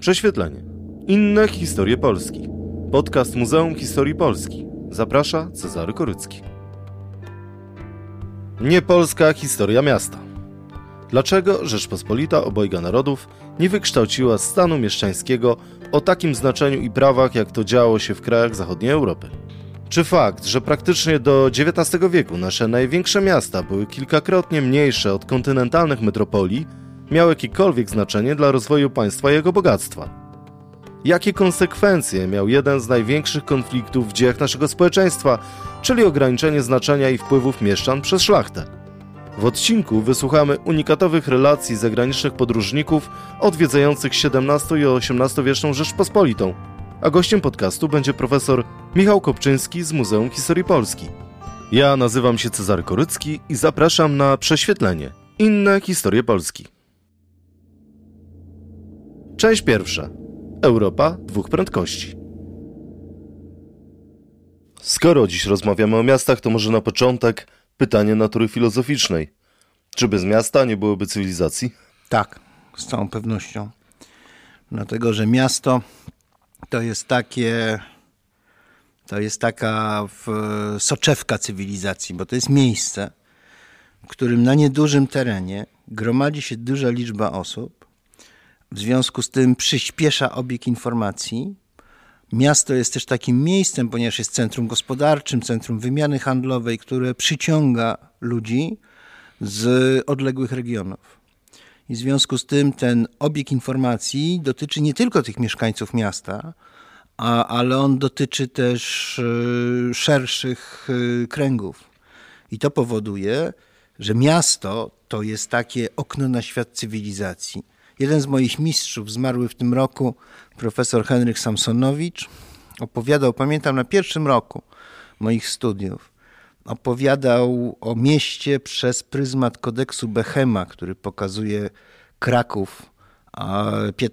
Prześwietlenie. Inne historie Polski. Podcast Muzeum Historii Polski. Zaprasza Cezary Korycki. Niepolska historia miasta. Dlaczego Rzeczpospolita obojga narodów nie wykształciła stanu mieszczańskiego o takim znaczeniu i prawach, jak to działo się w krajach zachodniej Europy? Czy fakt, że praktycznie do XIX wieku nasze największe miasta były kilkakrotnie mniejsze od kontynentalnych metropolii, miał jakiekolwiek znaczenie dla rozwoju państwa i jego bogactwa? Jakie konsekwencje miał jeden z największych konfliktów w dziejach naszego społeczeństwa, czyli ograniczenie znaczenia i wpływów mieszczan przez szlachtę? W odcinku wysłuchamy unikatowych relacji zagranicznych podróżników odwiedzających XVII i XVIII-wieczną Rzeczpospolitą, a gościem podcastu będzie profesor Michał Kopczyński z Muzeum Historii Polski. Ja nazywam się Cezary Korycki i zapraszam na prześwietlenie. Inne historie Polski. Część pierwsza. Europa dwóch prędkości. Skoro dziś rozmawiamy o miastach, to może na początek pytanie natury filozoficznej. Czy bez miasta nie byłoby cywilizacji? Tak, z całą pewnością. Dlatego, że miasto to jest takie. To jest taka soczewka cywilizacji, bo to jest miejsce, w którym na niedużym terenie gromadzi się duża liczba osób. W związku z tym przyspiesza obieg informacji. Miasto jest też takim miejscem, ponieważ jest centrum gospodarczym, centrum wymiany handlowej, które przyciąga ludzi z odległych regionów. I w związku z tym ten obieg informacji dotyczy nie tylko tych mieszkańców miasta, a, ale on dotyczy też y, szerszych y, kręgów. I to powoduje, że miasto to jest takie okno na świat cywilizacji. Jeden z moich mistrzów, zmarły w tym roku, profesor Henryk Samsonowicz, opowiadał, pamiętam na pierwszym roku moich studiów, opowiadał o mieście przez pryzmat kodeksu Bechema, który pokazuje Kraków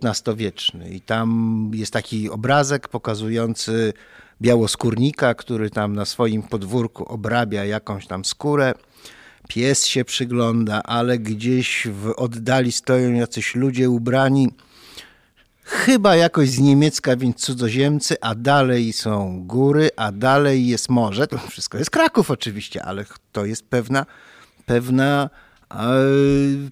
XV-wieczny. I tam jest taki obrazek pokazujący białoskórnika, który tam na swoim podwórku obrabia jakąś tam skórę. Pies się przygląda, ale gdzieś w oddali stoją jacyś ludzie ubrani chyba jakoś z niemiecka, więc cudzoziemcy, a dalej są góry, a dalej jest morze. To wszystko jest Kraków oczywiście, ale to jest pewna, pewna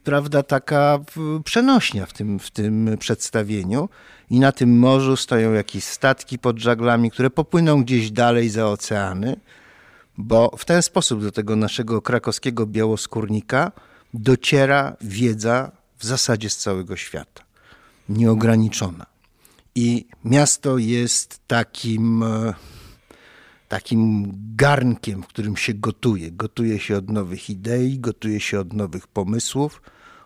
prawda, taka przenośnia w tym, w tym przedstawieniu. I na tym morzu stoją jakieś statki pod żaglami, które popłyną gdzieś dalej za oceany, bo w ten sposób do tego naszego krakowskiego białoskórnika dociera wiedza w zasadzie z całego świata nieograniczona. I miasto jest takim, e, takim garnkiem, w którym się gotuje. Gotuje się od nowych idei, gotuje się od nowych pomysłów,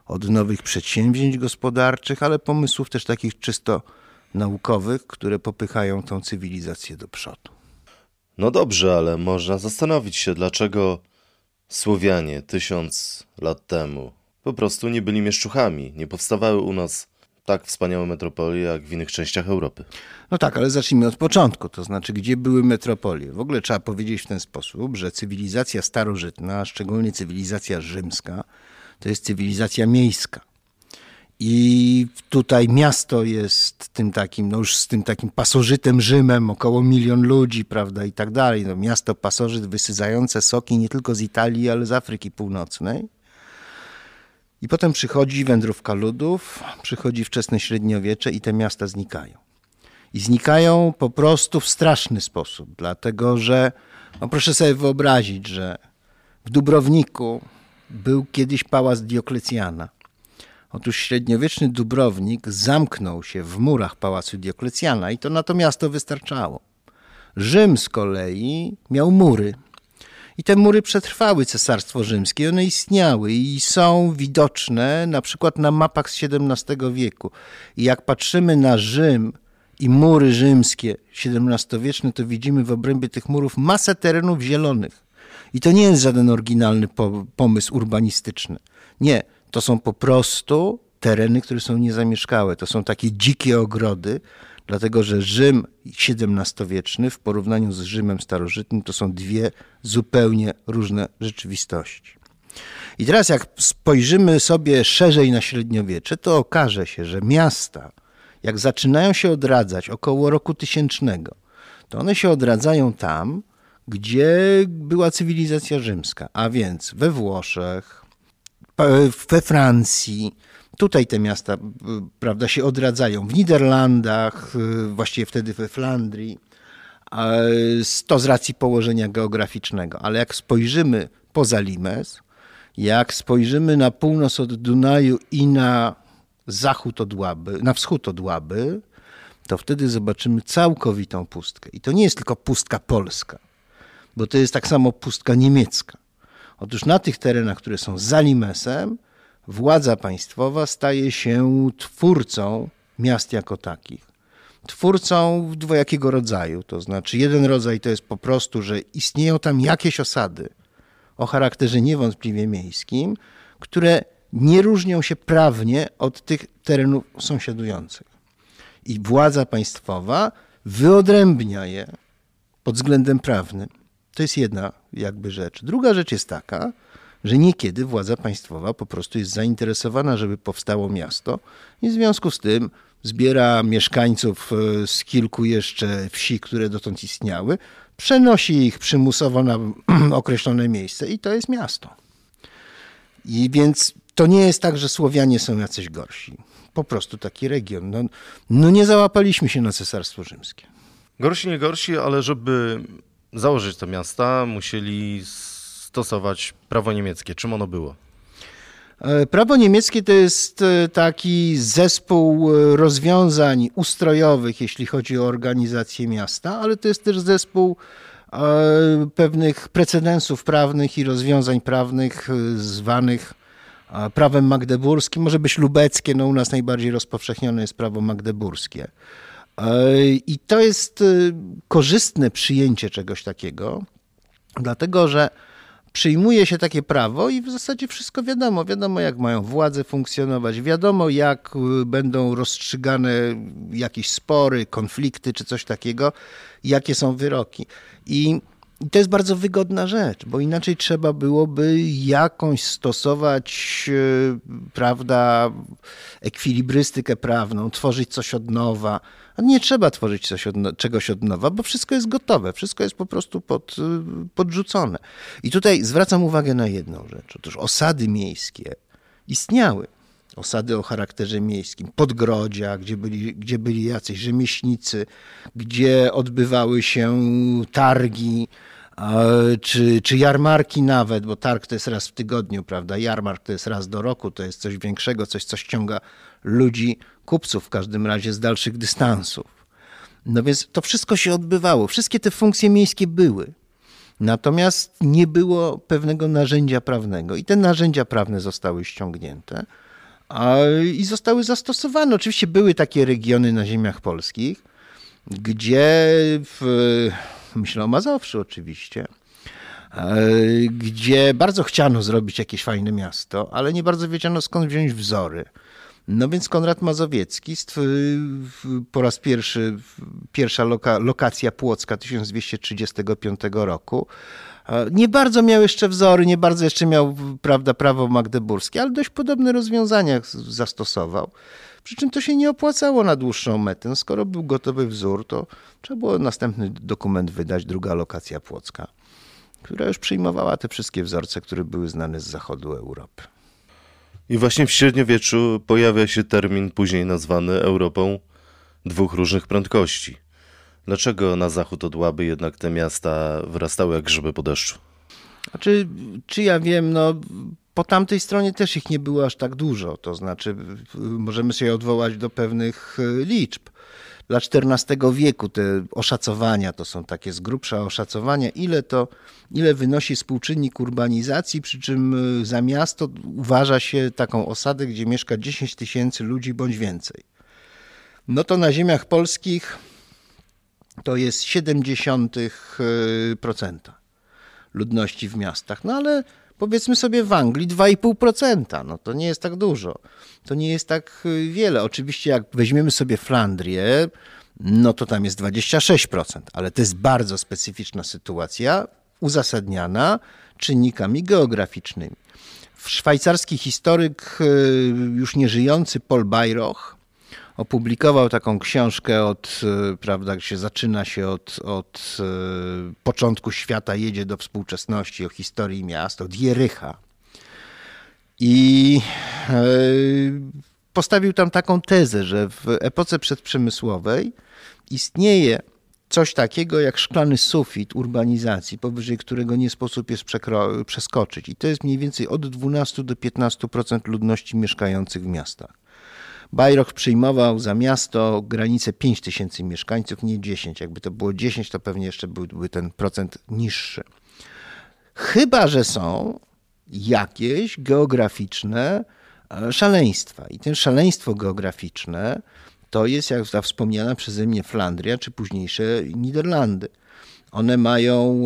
od nowych przedsięwzięć gospodarczych, ale pomysłów też takich czysto naukowych, które popychają tą cywilizację do przodu. No dobrze, ale można zastanowić się, dlaczego Słowianie tysiąc lat temu po prostu nie byli mieszczuchami, nie powstawały u nas tak wspaniałe metropolie jak w innych częściach Europy. No tak, ale zacznijmy od początku, to znaczy gdzie były metropolie. W ogóle trzeba powiedzieć w ten sposób, że cywilizacja starożytna, a szczególnie cywilizacja rzymska, to jest cywilizacja miejska. I tutaj miasto jest tym takim, no już z tym takim pasożytem Rzymem, około milion ludzi, prawda, i tak dalej. No miasto pasożyt wysyzające soki nie tylko z Italii, ale z Afryki Północnej. I potem przychodzi wędrówka ludów, przychodzi wczesne średniowiecze i te miasta znikają. I znikają po prostu w straszny sposób, dlatego że, no proszę sobie wyobrazić, że w Dubrowniku był kiedyś pałac Dioklecjana. Otóż średniowieczny Dubrownik zamknął się w murach pałacu Dioklecjana i to na to miasto wystarczało. Rzym z kolei miał mury, i te mury przetrwały Cesarstwo Rzymskie, one istniały i są widoczne na przykład na mapach z XVII wieku. I jak patrzymy na Rzym i mury rzymskie XVII-wieczne, to widzimy w obrębie tych murów masę terenów zielonych. I to nie jest żaden oryginalny pomysł urbanistyczny. Nie, to są po prostu tereny, które są niezamieszkałe. To są takie dzikie ogrody, dlatego że Rzym XVII-wieczny w porównaniu z Rzymem starożytnym to są dwie zupełnie różne rzeczywistości. I teraz jak spojrzymy sobie szerzej na średniowiecze, to okaże się, że miasta jak zaczynają się odradzać około roku tysięcznego, to one się odradzają tam, gdzie była cywilizacja rzymska, a więc we Włoszech, we Francji. Tutaj te miasta prawda, się odradzają. W Niderlandach, właściwie wtedy we Flandrii. To z racji położenia geograficznego. Ale jak spojrzymy poza Limes, jak spojrzymy na północ od Dunaju i na zachód od Łaby, na wschód od Łaby, to wtedy zobaczymy całkowitą pustkę. I to nie jest tylko pustka polska, bo to jest tak samo pustka niemiecka. Otóż na tych terenach, które są za Limesem, władza państwowa staje się twórcą miast jako takich. Twórcą dwojakiego rodzaju. To znaczy, jeden rodzaj to jest po prostu, że istnieją tam jakieś osady o charakterze niewątpliwie miejskim, które nie różnią się prawnie od tych terenów sąsiadujących. I władza państwowa wyodrębnia je pod względem prawnym. To jest jedna jakby rzecz. Druga rzecz jest taka, że niekiedy władza państwowa po prostu jest zainteresowana, żeby powstało miasto i w związku z tym zbiera mieszkańców e, z kilku jeszcze wsi, które dotąd istniały, przenosi ich przymusowo na określone miejsce i to jest miasto. I więc to nie jest tak, że Słowianie są jacyś gorsi. Po prostu taki region. No, no nie załapaliśmy się na Cesarstwo Rzymskie. Gorsi, nie gorsi, ale żeby założyć te miasta, musieli stosować prawo niemieckie. Czym ono było? E, prawo niemieckie to jest e, taki zespół e, rozwiązań ustrojowych, jeśli chodzi o organizację miasta, ale to jest też zespół pewnych precedensów prawnych i rozwiązań prawnych zwanych prawem magdeburskim, może być lubeckie, no u nas najbardziej rozpowszechnione jest prawo magdeburskie. I to jest korzystne przyjęcie czegoś takiego, dlatego że przyjmuje się takie prawo i w zasadzie wszystko wiadomo. Wiadomo, jak mają władze funkcjonować, wiadomo, jak y, będą rozstrzygane jakieś spory, konflikty czy coś takiego, jakie są wyroki. I i to jest bardzo wygodna rzecz, bo inaczej trzeba byłoby jakąś stosować, e, prawda, ekwilibrystykę prawną, tworzyć coś od nowa. A nie trzeba tworzyć od, czegoś od nowa, bo wszystko jest gotowe, wszystko jest po prostu pod, e, podrzucone. I tutaj zwracam uwagę na jedną rzecz. Otóż osady miejskie istniały. Osady o charakterze miejskim, podgrodzia, gdzie byli, gdzie byli jacyś rzemieślnicy, gdzie odbywały się targi, czy, czy jarmarki nawet, bo targ to jest raz w tygodniu, prawda? Jarmark to jest raz do roku, to jest coś większego, coś, co ściąga ludzi, kupców w każdym razie z dalszych dystansów. No więc to wszystko się odbywało, wszystkie te funkcje miejskie były. Natomiast nie było pewnego narzędzia prawnego i te narzędzia prawne zostały ściągnięte i zostały zastosowane. Oczywiście były takie regiony na ziemiach polskich, gdzie w myślę o Mazowszu oczywiście, e, gdzie bardzo chciano zrobić jakieś fajne miasto, ale nie bardzo wiedziano skąd wziąć wzory. No więc Konrad Mazowiecki po raz pierwszy, pierwsza loka, lokacja Płocka 1235 roku, e, nie bardzo miał jeszcze wzory, nie bardzo jeszcze miał prawda, prawo magdeburskie, ale dość podobne rozwiązania zastosował. Przy czym to się nie opłacało na dłuższą metę. No skoro był gotowy wzór, to trzeba było następny dokument wydać, druga lokacja płocka, która już przyjmowała te wszystkie wzorce, które były znane z zachodu Europy. I właśnie w średniowieczu pojawia się termin później nazwany Europą dwóch różnych prędkości. Dlaczego na zachód od Łaby jednak te miasta wyrastały jak grzyby po deszczu? Znaczy, czy ja wiem, no po tamtej stronie też ich nie było aż tak dużo. To znaczy, możemy się odwołać do pewnych e, liczb. Dla XIV wieku te oszacowania to są takie z grubsza oszacowania, ile to, ile wynosi współczynnik urbanizacji, przy czym e, za miasto uważa się taką osadę, gdzie mieszka 10 tysięcy ludzi bądź więcej. No to na ziemiach polskich to jest 0,7% e, ludności w miastach. No ale powiedzmy sobie w Anglii 2,5%. No to nie jest tak dużo. To nie jest tak y, wiele. Oczywiście jak weźmiemy sobie Flandrię, no to tam jest 26%, ale to jest bardzo specyficzna sytuacja, uzasadniana czynnikami geograficznymi. Szwajcarski historyk, y, już nieżyjący Paul Bayroch, opublikował taką książkę od, e, prawda, się zaczyna się od, od e, początku świata, jedzie do współczesności, o historii miast, od Jericha. I e, postawił tam taką tezę, że w epoce przedprzemysłowej istnieje coś takiego jak szklany sufit urbanizacji, powyżej którego nie sposób jest przeskoczyć. I to jest mniej więcej od 12 do 15% ludności mieszkających w miastach. Bajroch przyjmował za miasto granicę 5 tysięcy mieszkańców, nie 10. Jakby to było 10, to pewnie jeszcze byłby ten procent niższy. Chyba, że są jakieś geograficzne e, szaleństwa. I ten szaleństwo geograficzne to jest, jak ta wspomniana przeze mnie Flandria, czy późniejsze Niderlandy. One mają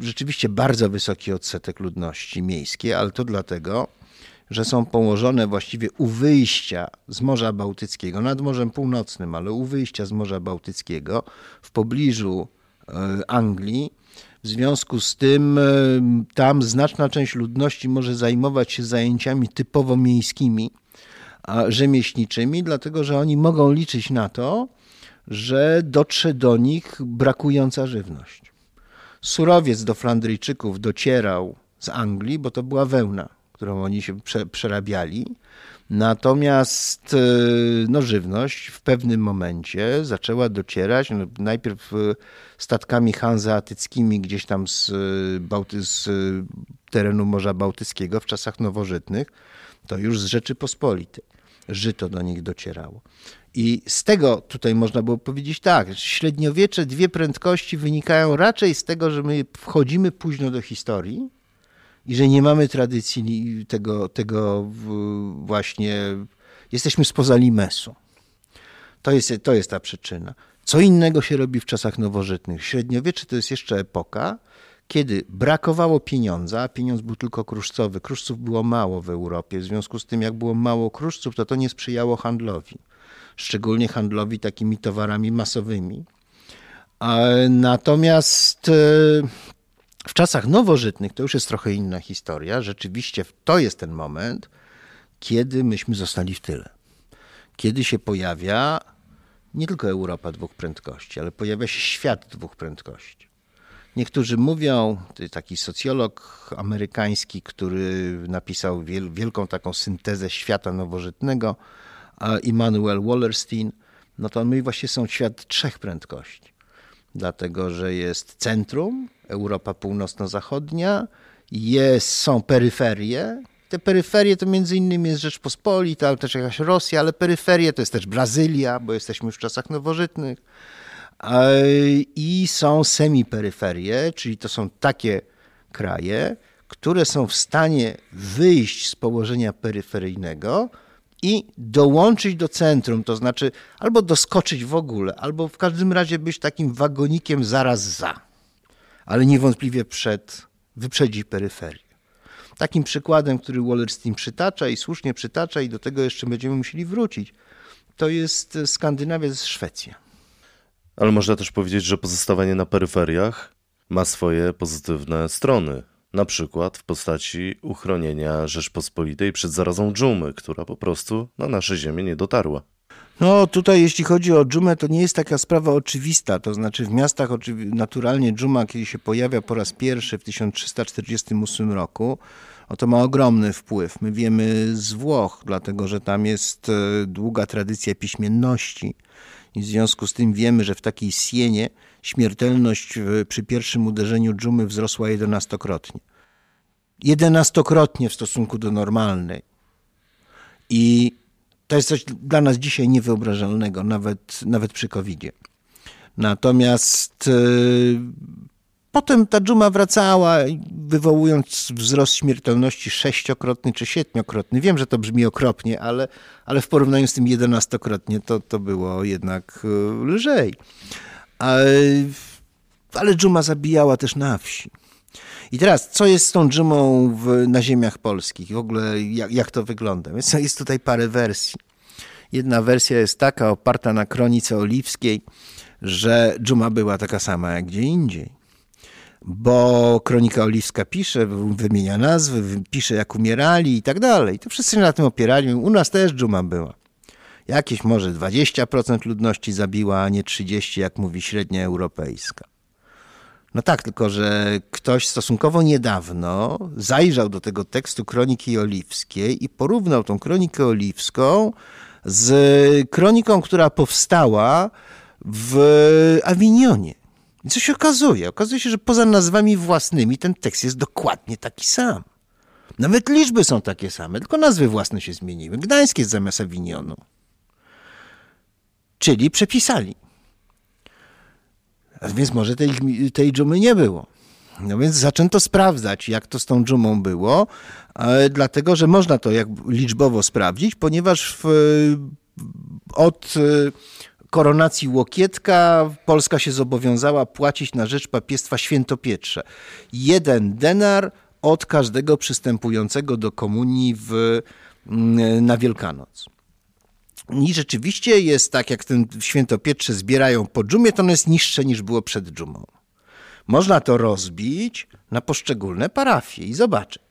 e, rzeczywiście bardzo wysoki odsetek ludności miejskiej, ale to dlatego, że są położone właściwie u wyjścia z Morza Bałtyckiego, nad Morzem Północnym, ale u wyjścia z Morza Bałtyckiego, w pobliżu e, Anglii. W związku z tym e, tam znaczna część ludności może zajmować się zajęciami typowo miejskimi, rzemieślniczymi, dlatego że oni mogą liczyć na to, że dotrze do nich brakująca żywność. Surowiec do Flandryjczyków docierał z Anglii, bo to była wełna którą oni się prze, przerabiali. Natomiast e, no, żywność w pewnym momencie zaczęła docierać no, najpierw e, statkami hanzeatyckimi gdzieś tam z, Bałty, z terenu Morza Bałtyckiego w czasach nowożytnych, to już z Rzeczypospolitej. Żyto do nich docierało. I z tego tutaj można było powiedzieć tak, średniowiecze dwie prędkości wynikają raczej z tego, że my wchodzimy późno do historii, i że nie mamy tradycji tego, tego właśnie, jesteśmy spoza limesu. To jest, to jest ta przyczyna. Co innego się robi w czasach nowożytnych. Średniowiecze to jest jeszcze epoka, kiedy brakowało pieniądza, a pieniądz był tylko kruszcowy. Kruszców było mało w Europie, w związku z tym, jak było mało kruszców, to to nie sprzyjało handlowi. Szczególnie handlowi takimi towarami masowymi. Natomiast e, w czasach nowożytnych to już jest trochę inna historia. Rzeczywiście to jest ten moment, kiedy myśmy zostali w tyle. Kiedy się pojawia nie tylko Europa dwóch prędkości, ale pojawia się świat dwóch prędkości. Niektórzy mówią, taki socjolog amerykański, który napisał wielką taką syntezę świata nowożytnego, Immanuel Wallerstein, no to my właśnie są świat trzech prędkości. Dlatego, że jest centrum, Europa północno-zachodnia, jest, są peryferie. Te peryferie to między innymi jest Rzeczpospolita, ale też jakaś Rosja, ale peryferie to jest też Brazylia, bo jesteśmy w czasach nowożytnych. I są semiperyferie, czyli to są takie kraje, które są w stanie wyjść z położenia peryferyjnego i dołączyć do centrum, to znaczy albo doskoczyć w ogóle, albo w każdym razie być takim wagonikiem zaraz za ale niewątpliwie przed, wyprzedzić peryferię. Takim przykładem, który Wallerstein przytacza i słusznie przytacza, i do tego jeszcze będziemy musieli wrócić, to jest Skandynawia z Szwecja. Ale można też powiedzieć, że pozostawanie na peryferiach ma swoje pozytywne strony. Na przykład w postaci uchronienia Rzeczpospolitej przed zarazą dżumy, która po prostu na nasze ziemię nie dotarła. No tutaj jeśli chodzi o dżumę, to nie jest taka sprawa oczywista. To znaczy w miastach naturalnie dżuma, kiedy się pojawia po raz pierwszy w 1348 roku, no to ma ogromny wpływ. My wiemy z Włoch, dlatego że tam jest e, długa tradycja piśmienności. I w związku z tym wiemy, że w takiej Sienie śmiertelność przy pierwszym uderzeniu dżumy wzrosła jedenastokrotnie. Jedenastokrotnie w stosunku do normalnej. I to jest coś dla nas dzisiaj niewyobrażalnego, nawet, nawet przy COVID-zie. Natomiast yy, potem ta dżuma wracała, wywołując wzrost śmiertelności sześciokrotny czy siedmiokrotny. Wiem, że to brzmi okropnie, ale, ale w porównaniu z tym jedenastokrotnie to, to było jednak yy, lżej. Ale, ale dżuma zabijała też na wsi. I teraz, co jest z tą dżumą w, na ziemiach polskich? W ogóle jak, jak to wygląda? Jest, jest tutaj parę wersji. Jedna wersja jest taka, oparta na kronice oliwskiej, że dżuma była taka sama jak gdzie indziej. Bo kronika oliwska pisze, wymienia nazwy, pisze jak umierali i tak dalej. To wszyscy na tym opierali. U nas też dżuma była. Jakieś może 20% ludności zabiła, a nie 30%, jak mówi średnia europejska. No tak, tylko że ktoś stosunkowo niedawno zajrzał do tego tekstu Kroniki Oliwskiej i porównał tą Kronikę Oliwską z kroniką, która powstała w Awinionie. I co się okazuje? Okazuje się, że poza nazwami własnymi ten tekst jest dokładnie taki sam. Nawet liczby są takie same, tylko nazwy własne się zmieniły. Gdańsk jest zamiast Awinionu. Czyli przepisali. A więc może tej, tej dżumy nie było. No więc zaczęto sprawdzać, jak to z tą dżumą było, dlatego że można to jak liczbowo sprawdzić, ponieważ w, od e, koronacji Łokietka Polska się zobowiązała płacić na rzecz papiestwa świętopietrze. Jeden denar od każdego przystępującego do komunii w, mm, na Wielkanoc. I rzeczywiście jest tak, jak ten świętopietrze zbierają po dżumie, to ono jest niższe niż było przed dżumą. Można to rozbić na poszczególne parafie i zobaczyć.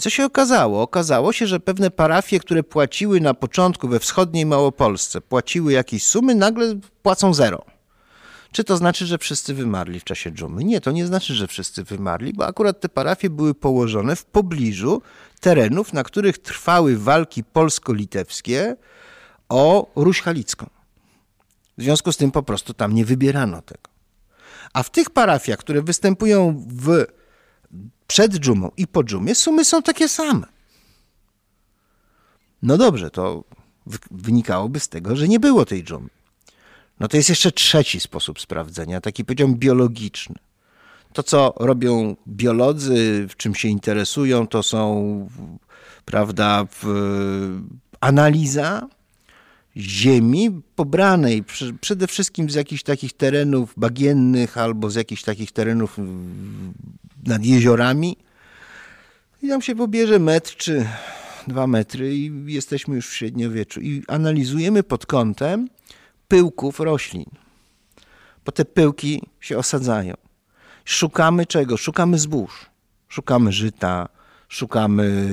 Co się okazało? Okazało się, że pewne parafie, które płaciły na początku we wschodniej Małopolsce, płaciły jakieś sumy, nagle płacą zero. Czy to znaczy, że wszyscy wymarli w czasie dżumy? Nie, to nie znaczy, że wszyscy wymarli, bo akurat te parafie były położone w pobliżu terenów, na których trwały walki polsko-litewskie o Ruś Halicką. W związku z tym po prostu tam nie wybierano tego. A w tych parafiach, które występują w, przed dżumą i po dżumie, sumy są takie same. No dobrze, to wynikałoby z tego, że nie było tej dżumy. No to jest jeszcze trzeci sposób sprawdzenia, taki powiedziałbym biologiczny. To, co robią biolodzy, w czym się interesują, to są, prawda, analiza ziemi pobranej przede wszystkim z jakichś takich terenów bagiennych albo z jakichś takich terenów nad jeziorami. I tam się pobierze metr czy dwa metry i jesteśmy już w średniowieczu. I analizujemy pod kątem pyłków roślin. Bo te pyłki się osadzają. Szukamy czego? Szukamy zbóż. Szukamy żyta, szukamy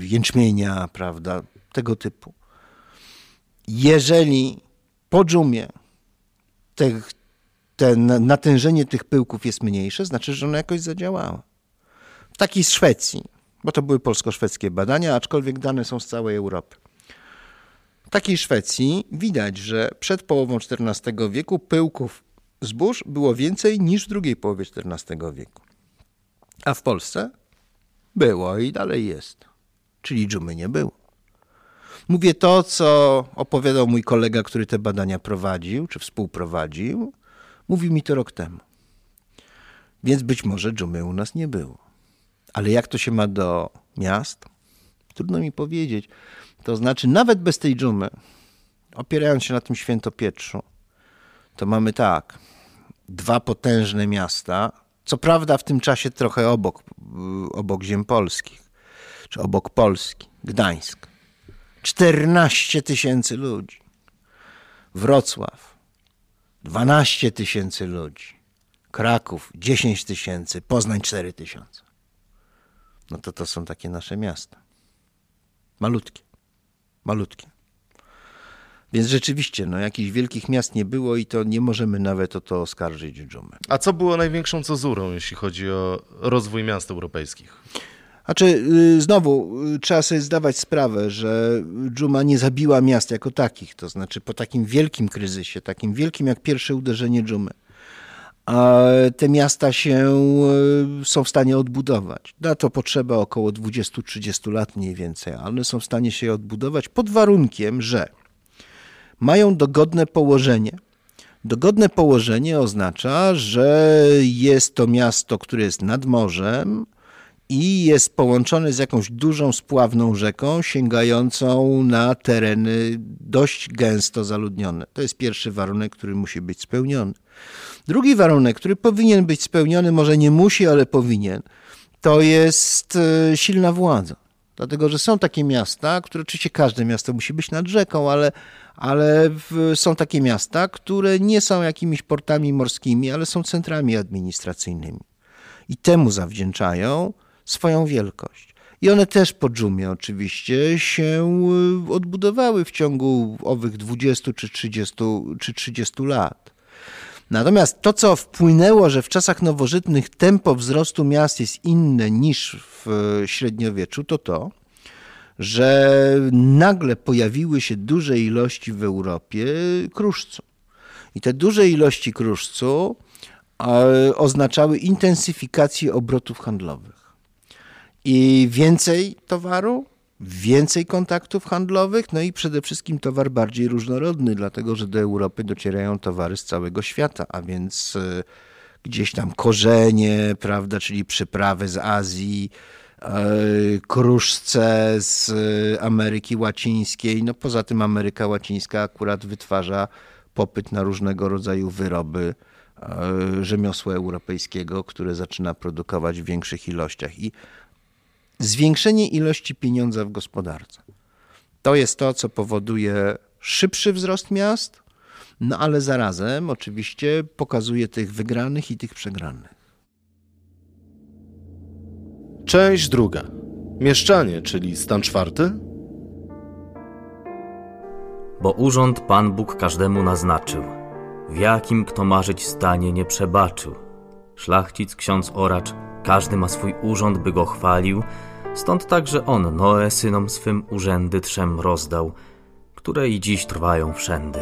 jęczmienia, prawda, tego typu. Jeżeli po dżumie te, te natężenie tych pyłków jest mniejsze, znaczy, że ono jakoś zadziałało. W takiej Szwecji, bo to były polsko-szwedzkie badania, aczkolwiek dane są z całej Europy. W takiej Szwecji widać, że przed połową XIV wieku pyłków zbóż było więcej niż w drugiej połowie XIV wieku. A w Polsce było i dalej jest. Czyli dżumy nie było. Mówię to, co opowiadał mój kolega, który te badania prowadził, czy współprowadził. Mówił mi to rok temu. Więc być może dżumy u nas nie było. Ale jak to się ma do miast? Trudno mi powiedzieć. To znaczy, nawet bez tej dżumy, opierając się na tym świętopietrzu, to mamy tak, dwa potężne miasta, co prawda w tym czasie trochę obok, obok ziem polskich, czy obok Polski, Gdańsk. 14 tysięcy ludzi. Wrocław 12 tysięcy ludzi. Kraków 10 tysięcy, Poznań 4 tysiące. No to to są takie nasze miasta. Malutkie. Malutkie. Więc rzeczywiście, no, jakichś wielkich miast nie było i to nie możemy nawet o to oskarżyć dżumę. A co było największą cezurą, jeśli chodzi o rozwój miast europejskich? Znaczy, y, znowu y, trzeba sobie zdawać sprawę, że dżuma nie zabiła miast jako takich. To znaczy, po takim wielkim kryzysie, takim wielkim jak pierwsze uderzenie dżumy, a te miasta się y, są w stanie odbudować. Na to potrzeba około 20-30 lat mniej więcej, ale one są w stanie się odbudować pod warunkiem, że mają dogodne położenie. Dogodne położenie oznacza, że jest to miasto, które jest nad morzem, i jest połączony z jakąś dużą spławną rzeką sięgającą na tereny dość gęsto zaludnione. To jest pierwszy warunek, który musi być spełniony. Drugi warunek, który powinien być spełniony, może nie musi, ale powinien, to jest e, silna władza. Dlatego, że są takie miasta, które oczywiście każde miasto musi być nad rzeką, ale, ale w, są takie miasta, które nie są jakimiś portami morskimi, ale są centrami administracyjnymi. I temu zawdzięczają swoją wielkość. I one też po dżumie oczywiście się y, odbudowały w ciągu owych 20 czy 30, czy 30 lat. Natomiast to, co wpłynęło, że w czasach nowożytnych tempo wzrostu miast jest inne niż w średniowieczu, to to, że nagle pojawiły się duże ilości w Europie kruszcu. I te duże ilości kruszcu e, oznaczały intensyfikację obrotów handlowych. I więcej towaru, więcej kontaktów handlowych, no i przede wszystkim towar bardziej różnorodny, dlatego że do Europy docierają towary z całego świata, a więc e, gdzieś tam korzenie, prawda, czyli przyprawy z Azji, e, kruszce z Ameryki Łacińskiej. No poza tym Ameryka Łacińska akurat wytwarza popyt na różnego rodzaju wyroby e, rzemiosła europejskiego, które zaczyna produkować w większych ilościach. I zwiększenie ilości pieniądza w gospodarce. To jest to, co powoduje szybszy wzrost miast, no ale zarazem oczywiście pokazuje tych wygranych i tych przegranych. Część druga. Mieszczanie, czyli stan czwarty. Bo urząd Pan Bóg każdemu naznaczył, w jakim kto marzyć stanie nie przebaczył. Szlachcic, ksiądz oracz, każdy ma swój urząd, by go chwalił, Stąd także on Noe synom swym urzędy trzem rozdał, które i dziś trwają wszędy,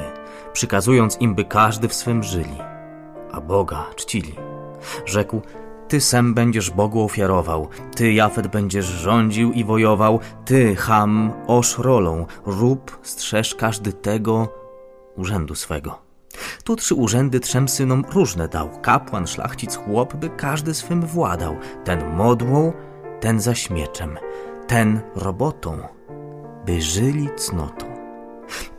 przykazując im, by każdy w swym żyli, a Boga czcili. Rzekł, ty sem będziesz Bogu ofiarował, ty Jafet będziesz rządził i wojował, ty Ham osz rolą, rób, strzeż każdy tego urzędu swego. Tu trzy urzędy trzem synom różne dał, kapłan, szlachcic, chłop, by każdy swym władał, ten modłą, ten zaś mieczem, ten robotą, by żyli cnotą.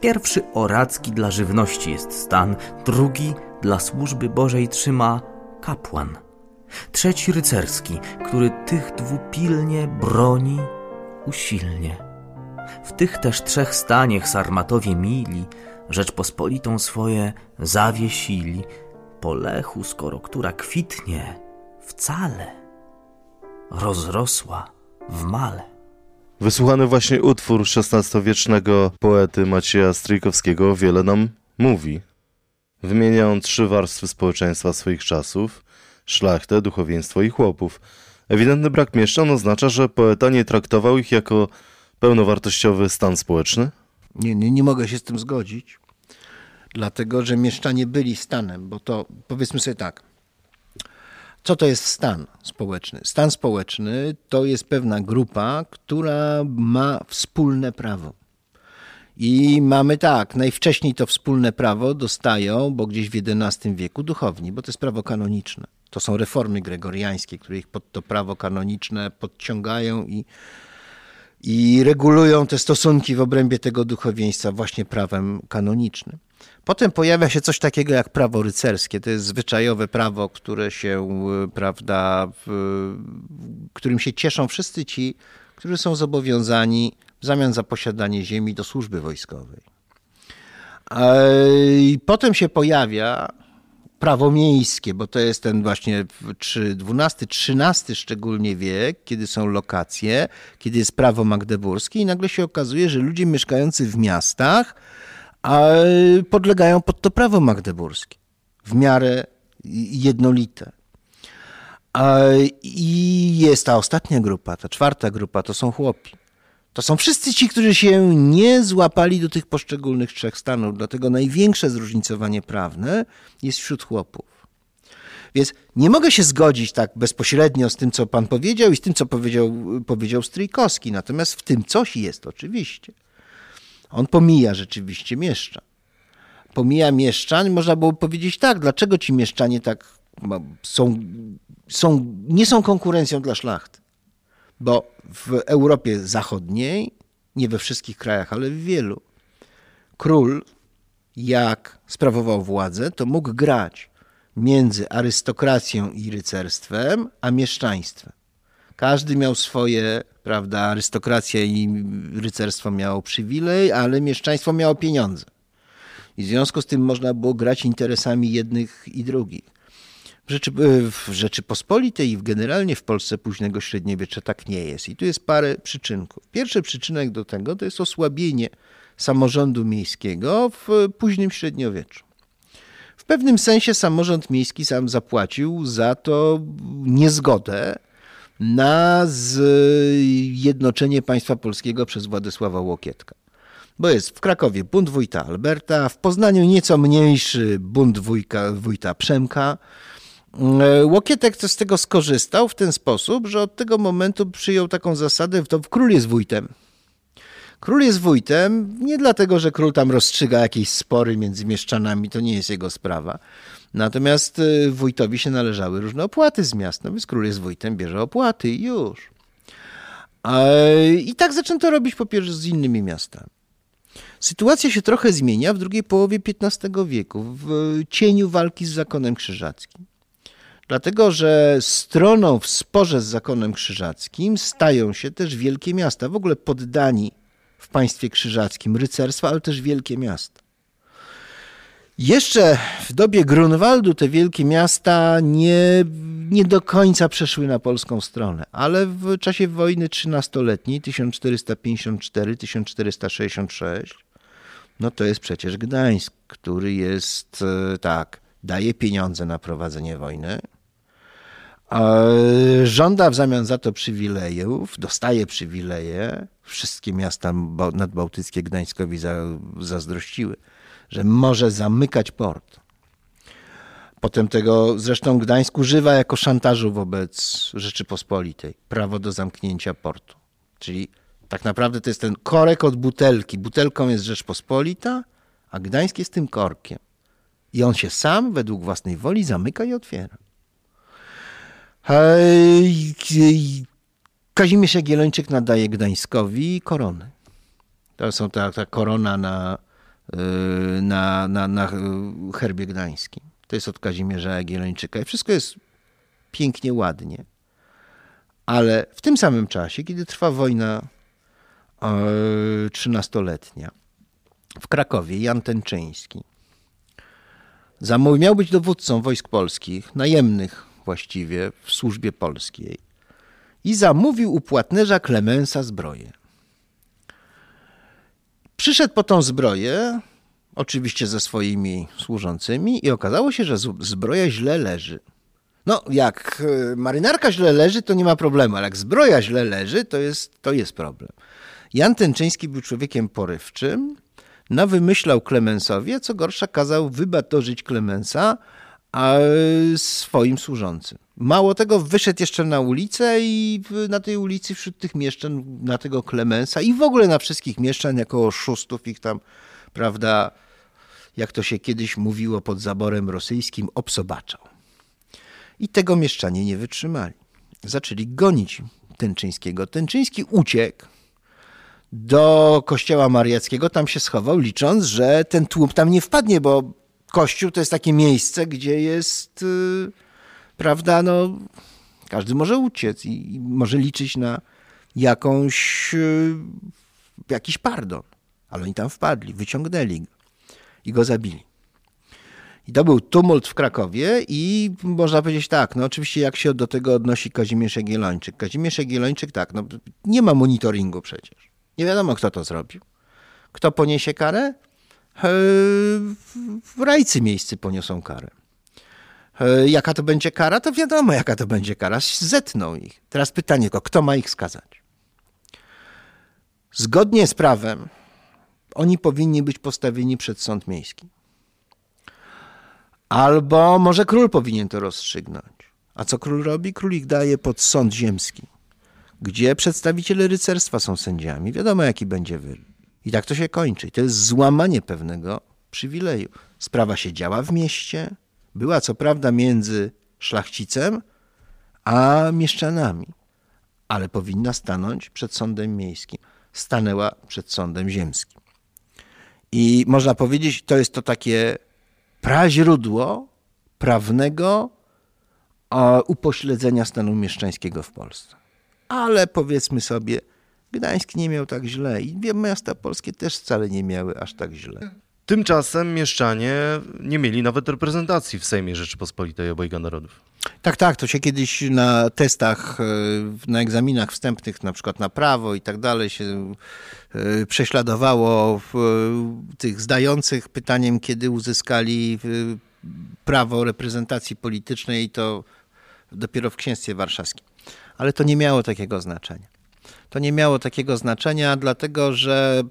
Pierwszy oracki dla żywności jest stan, drugi dla służby Bożej trzyma kapłan, trzeci rycerski, który tych dwupilnie broni usilnie. W tych też trzech staniech sarmatowie mili Rzeczpospolitą swoje zawiesili, po lechu, skoro która kwitnie, wcale rozrosła w male. Wysłuchany właśnie utwór XVI-wiecznego poety Macieja Stryjkowskiego wiele nam mówi. Wymienia on trzy warstwy społeczeństwa swoich czasów szlachtę, duchowieństwo i chłopów. Ewidentny brak mieszczan oznacza, że poeta nie traktował ich jako pełnowartościowy stan społeczny? Nie, nie, nie mogę się z tym zgodzić, dlatego że mieszczanie byli stanem, bo to powiedzmy sobie tak. Co to jest stan społeczny? Stan społeczny to jest pewna grupa, która ma wspólne prawo. I mamy tak, najwcześniej to wspólne prawo dostają, bo gdzieś w XI wieku duchowni, bo to jest prawo kanoniczne. To są reformy gregoriańskie, które ich pod to prawo kanoniczne podciągają i, i regulują te stosunki w obrębie tego duchowieństwa właśnie prawem kanonicznym. Potem pojawia się coś takiego jak prawo rycerskie. To jest zwyczajowe prawo, które się, prawda, którym się cieszą wszyscy ci, którzy są zobowiązani w zamian za posiadanie ziemi do służby wojskowej. I potem się pojawia prawo miejskie, bo to jest ten właśnie XII, XIII szczególnie wiek, kiedy są lokacje, kiedy jest prawo magdeburskie i nagle się okazuje, że ludzie mieszkający w miastach a podlegają pod to prawo magdeburskie w miarę jednolite. I jest ta ostatnia grupa, ta czwarta grupa, to są chłopi. To są wszyscy ci, którzy się nie złapali do tych poszczególnych trzech stanów, dlatego największe zróżnicowanie prawne jest wśród chłopów. Więc nie mogę się zgodzić tak bezpośrednio z tym, co pan powiedział i z tym, co powiedział, powiedział Stryjkowski, natomiast w tym coś jest oczywiście. On pomija rzeczywiście mieszczan. Pomija mieszczan, można było powiedzieć tak, dlaczego ci mieszczanie tak są, są, nie są konkurencją dla szlachty? Bo w Europie Zachodniej, nie we wszystkich krajach, ale w wielu, król, jak sprawował władzę, to mógł grać między arystokracją i rycerstwem, a mieszczaństwem. Każdy miał swoje, prawda, arystokracja i rycerstwo miało przywilej, ale mieszczaństwo miało pieniądze. I w związku z tym można było grać interesami jednych i drugich. W, Rzeczy, w Rzeczypospolitej i generalnie w Polsce późnego średniowiecza tak nie jest. I tu jest parę przyczynków. Pierwszy przyczynek do tego to jest osłabienie samorządu miejskiego w późnym średniowieczu. W pewnym sensie samorząd miejski sam zapłacił za to niezgodę na zjednoczenie państwa polskiego przez Władysława Łokietka. Bo jest w Krakowie bunt wójta Alberta, w Poznaniu nieco mniejszy bunt wójka, wójta Przemka. Łokietek z tego skorzystał w ten sposób, że od tego momentu przyjął taką zasadę, to król jest wójtem. Król jest wójtem nie dlatego, że król tam rozstrzyga jakieś spory między mieszczanami, to nie jest jego sprawa. Natomiast y, wójtowi się należały różne opłaty z miasta, no więc król jest wójtem, bierze opłaty i już. I tak zaczęto robić po pierwsze z innymi miastami. Sytuacja się trochę zmienia w drugiej połowie XV wieku, w cieniu walki z zakonem krzyżackim. Dlatego, że stroną w sporze z zakonem krzyżackim stają się też wielkie miasta, w ogóle poddani w państwie krzyżackim, rycerstwa, ale też wielkie miasta. Jeszcze w dobie Grunwaldu te wielkie miasta nie, nie do końca przeszły na polską stronę, ale w czasie wojny trzynastoletniej 1454-1466 no to jest przecież Gdańsk, który jest e, tak, daje pieniądze na prowadzenie wojny, Żąda w zamian za to przywilejów, dostaje przywileje. Wszystkie miasta nadbałtyckie Gdańskowi zazdrościły, że może zamykać port. Potem tego zresztą Gdańsk używa jako szantażu wobec Rzeczypospolitej. Prawo do zamknięcia portu. Czyli tak naprawdę to jest ten korek od butelki. Butelką jest Rzeczpospolita, a Gdańsk jest tym korkiem. I on się sam według własnej woli zamyka i otwiera. Kazimierz Jagiellończyk nadaje Gdańskowi koronę. To są ta, ta korona na, na, na, na herbie gdańskim. To jest od Kazimierza Jagiellończyka i wszystko jest pięknie, ładnie. Ale w tym samym czasie, kiedy trwa wojna trzynastoletnia, w Krakowie Jan Tenczyński miał być dowódcą wojsk polskich, najemnych właściwie w służbie polskiej i zamówił u płatnerza Klemensa zbroję. Przyszedł po tą zbroję, oczywiście ze swoimi służącymi, i okazało się, że zbroja źle leży. No, jak e, marynarka źle leży, to nie ma problemu, ale jak zbroja źle leży, to jest, to jest problem. Jan Tenczyński był człowiekiem porywczym, no wymyślał Klemensowi, a co gorsza kazał wybatorzyć Klemensa, a swoim służącym. Mało tego, wyszedł jeszcze na ulicę i na tej ulicy wśród tych mieszczan, na tego Klemensa i w ogóle na wszystkich mieszczan jako oszustów ich tam, prawda, jak to się kiedyś mówiło pod zaborem rosyjskim, obsobaczał. I tego mieszczanie nie wytrzymali. Zaczęli gonić Tęczyńskiego. Tęczyński uciekł do kościoła mariackiego, tam się schował, licząc, że ten tłum tam nie wpadnie, bo Kościół to jest takie miejsce, gdzie jest, yy, prawda, no, każdy może uciec i, może liczyć na jakąś, yy, jakiś pardon. Ale oni tam wpadli, wyciągnęli go i go zabili. I to był tumult w Krakowie i można powiedzieć tak, no oczywiście jak się do tego odnosi Kazimierz Jagiellończyk. Kazimierz Jagiellończyk tak, no nie ma monitoringu przecież. Nie wiadomo kto to zrobił. Kto poniesie karę? W rajcy miejscy poniosą karę. Jaka to będzie kara? To wiadomo, jaka to będzie kara. Zetną ich. Teraz pytanie tylko, kto ma ich skazać? Zgodnie z prawem oni powinni być postawieni przed sąd miejski. Albo może król powinien to rozstrzygnąć. A co król robi? Król ich daje pod sąd ziemski, gdzie przedstawiciele rycerstwa są sędziami. Wiadomo, jaki będzie wyrok. I tak to się kończy. To jest złamanie pewnego przywileju. Sprawa się działa w mieście, była co prawda między szlachcicem a mieszczanami, ale powinna stanąć przed sądem miejskim. Stanęła przed sądem ziemskim. I można powiedzieć, to jest to takie praźródło prawnego upośledzenia stanu mieszczańskiego w Polsce. Ale powiedzmy sobie, Gdańsk nie miał tak źle i miasta polskie też wcale nie miały aż tak źle. Tymczasem mieszczanie nie mieli nawet reprezentacji w Sejmie Rzeczypospolitej Obojga Narodów. Tak, tak, to się kiedyś na testach, e, na egzaminach wstępnych, na przykład na prawo i tak dalej, się e, prześladowało tych zdających pytaniem, kiedy uzyskali prawo reprezentacji politycznej, to dopiero w księstwie warszawskim. Ale to nie miało takiego znaczenia. To nie miało takiego znaczenia, dlatego że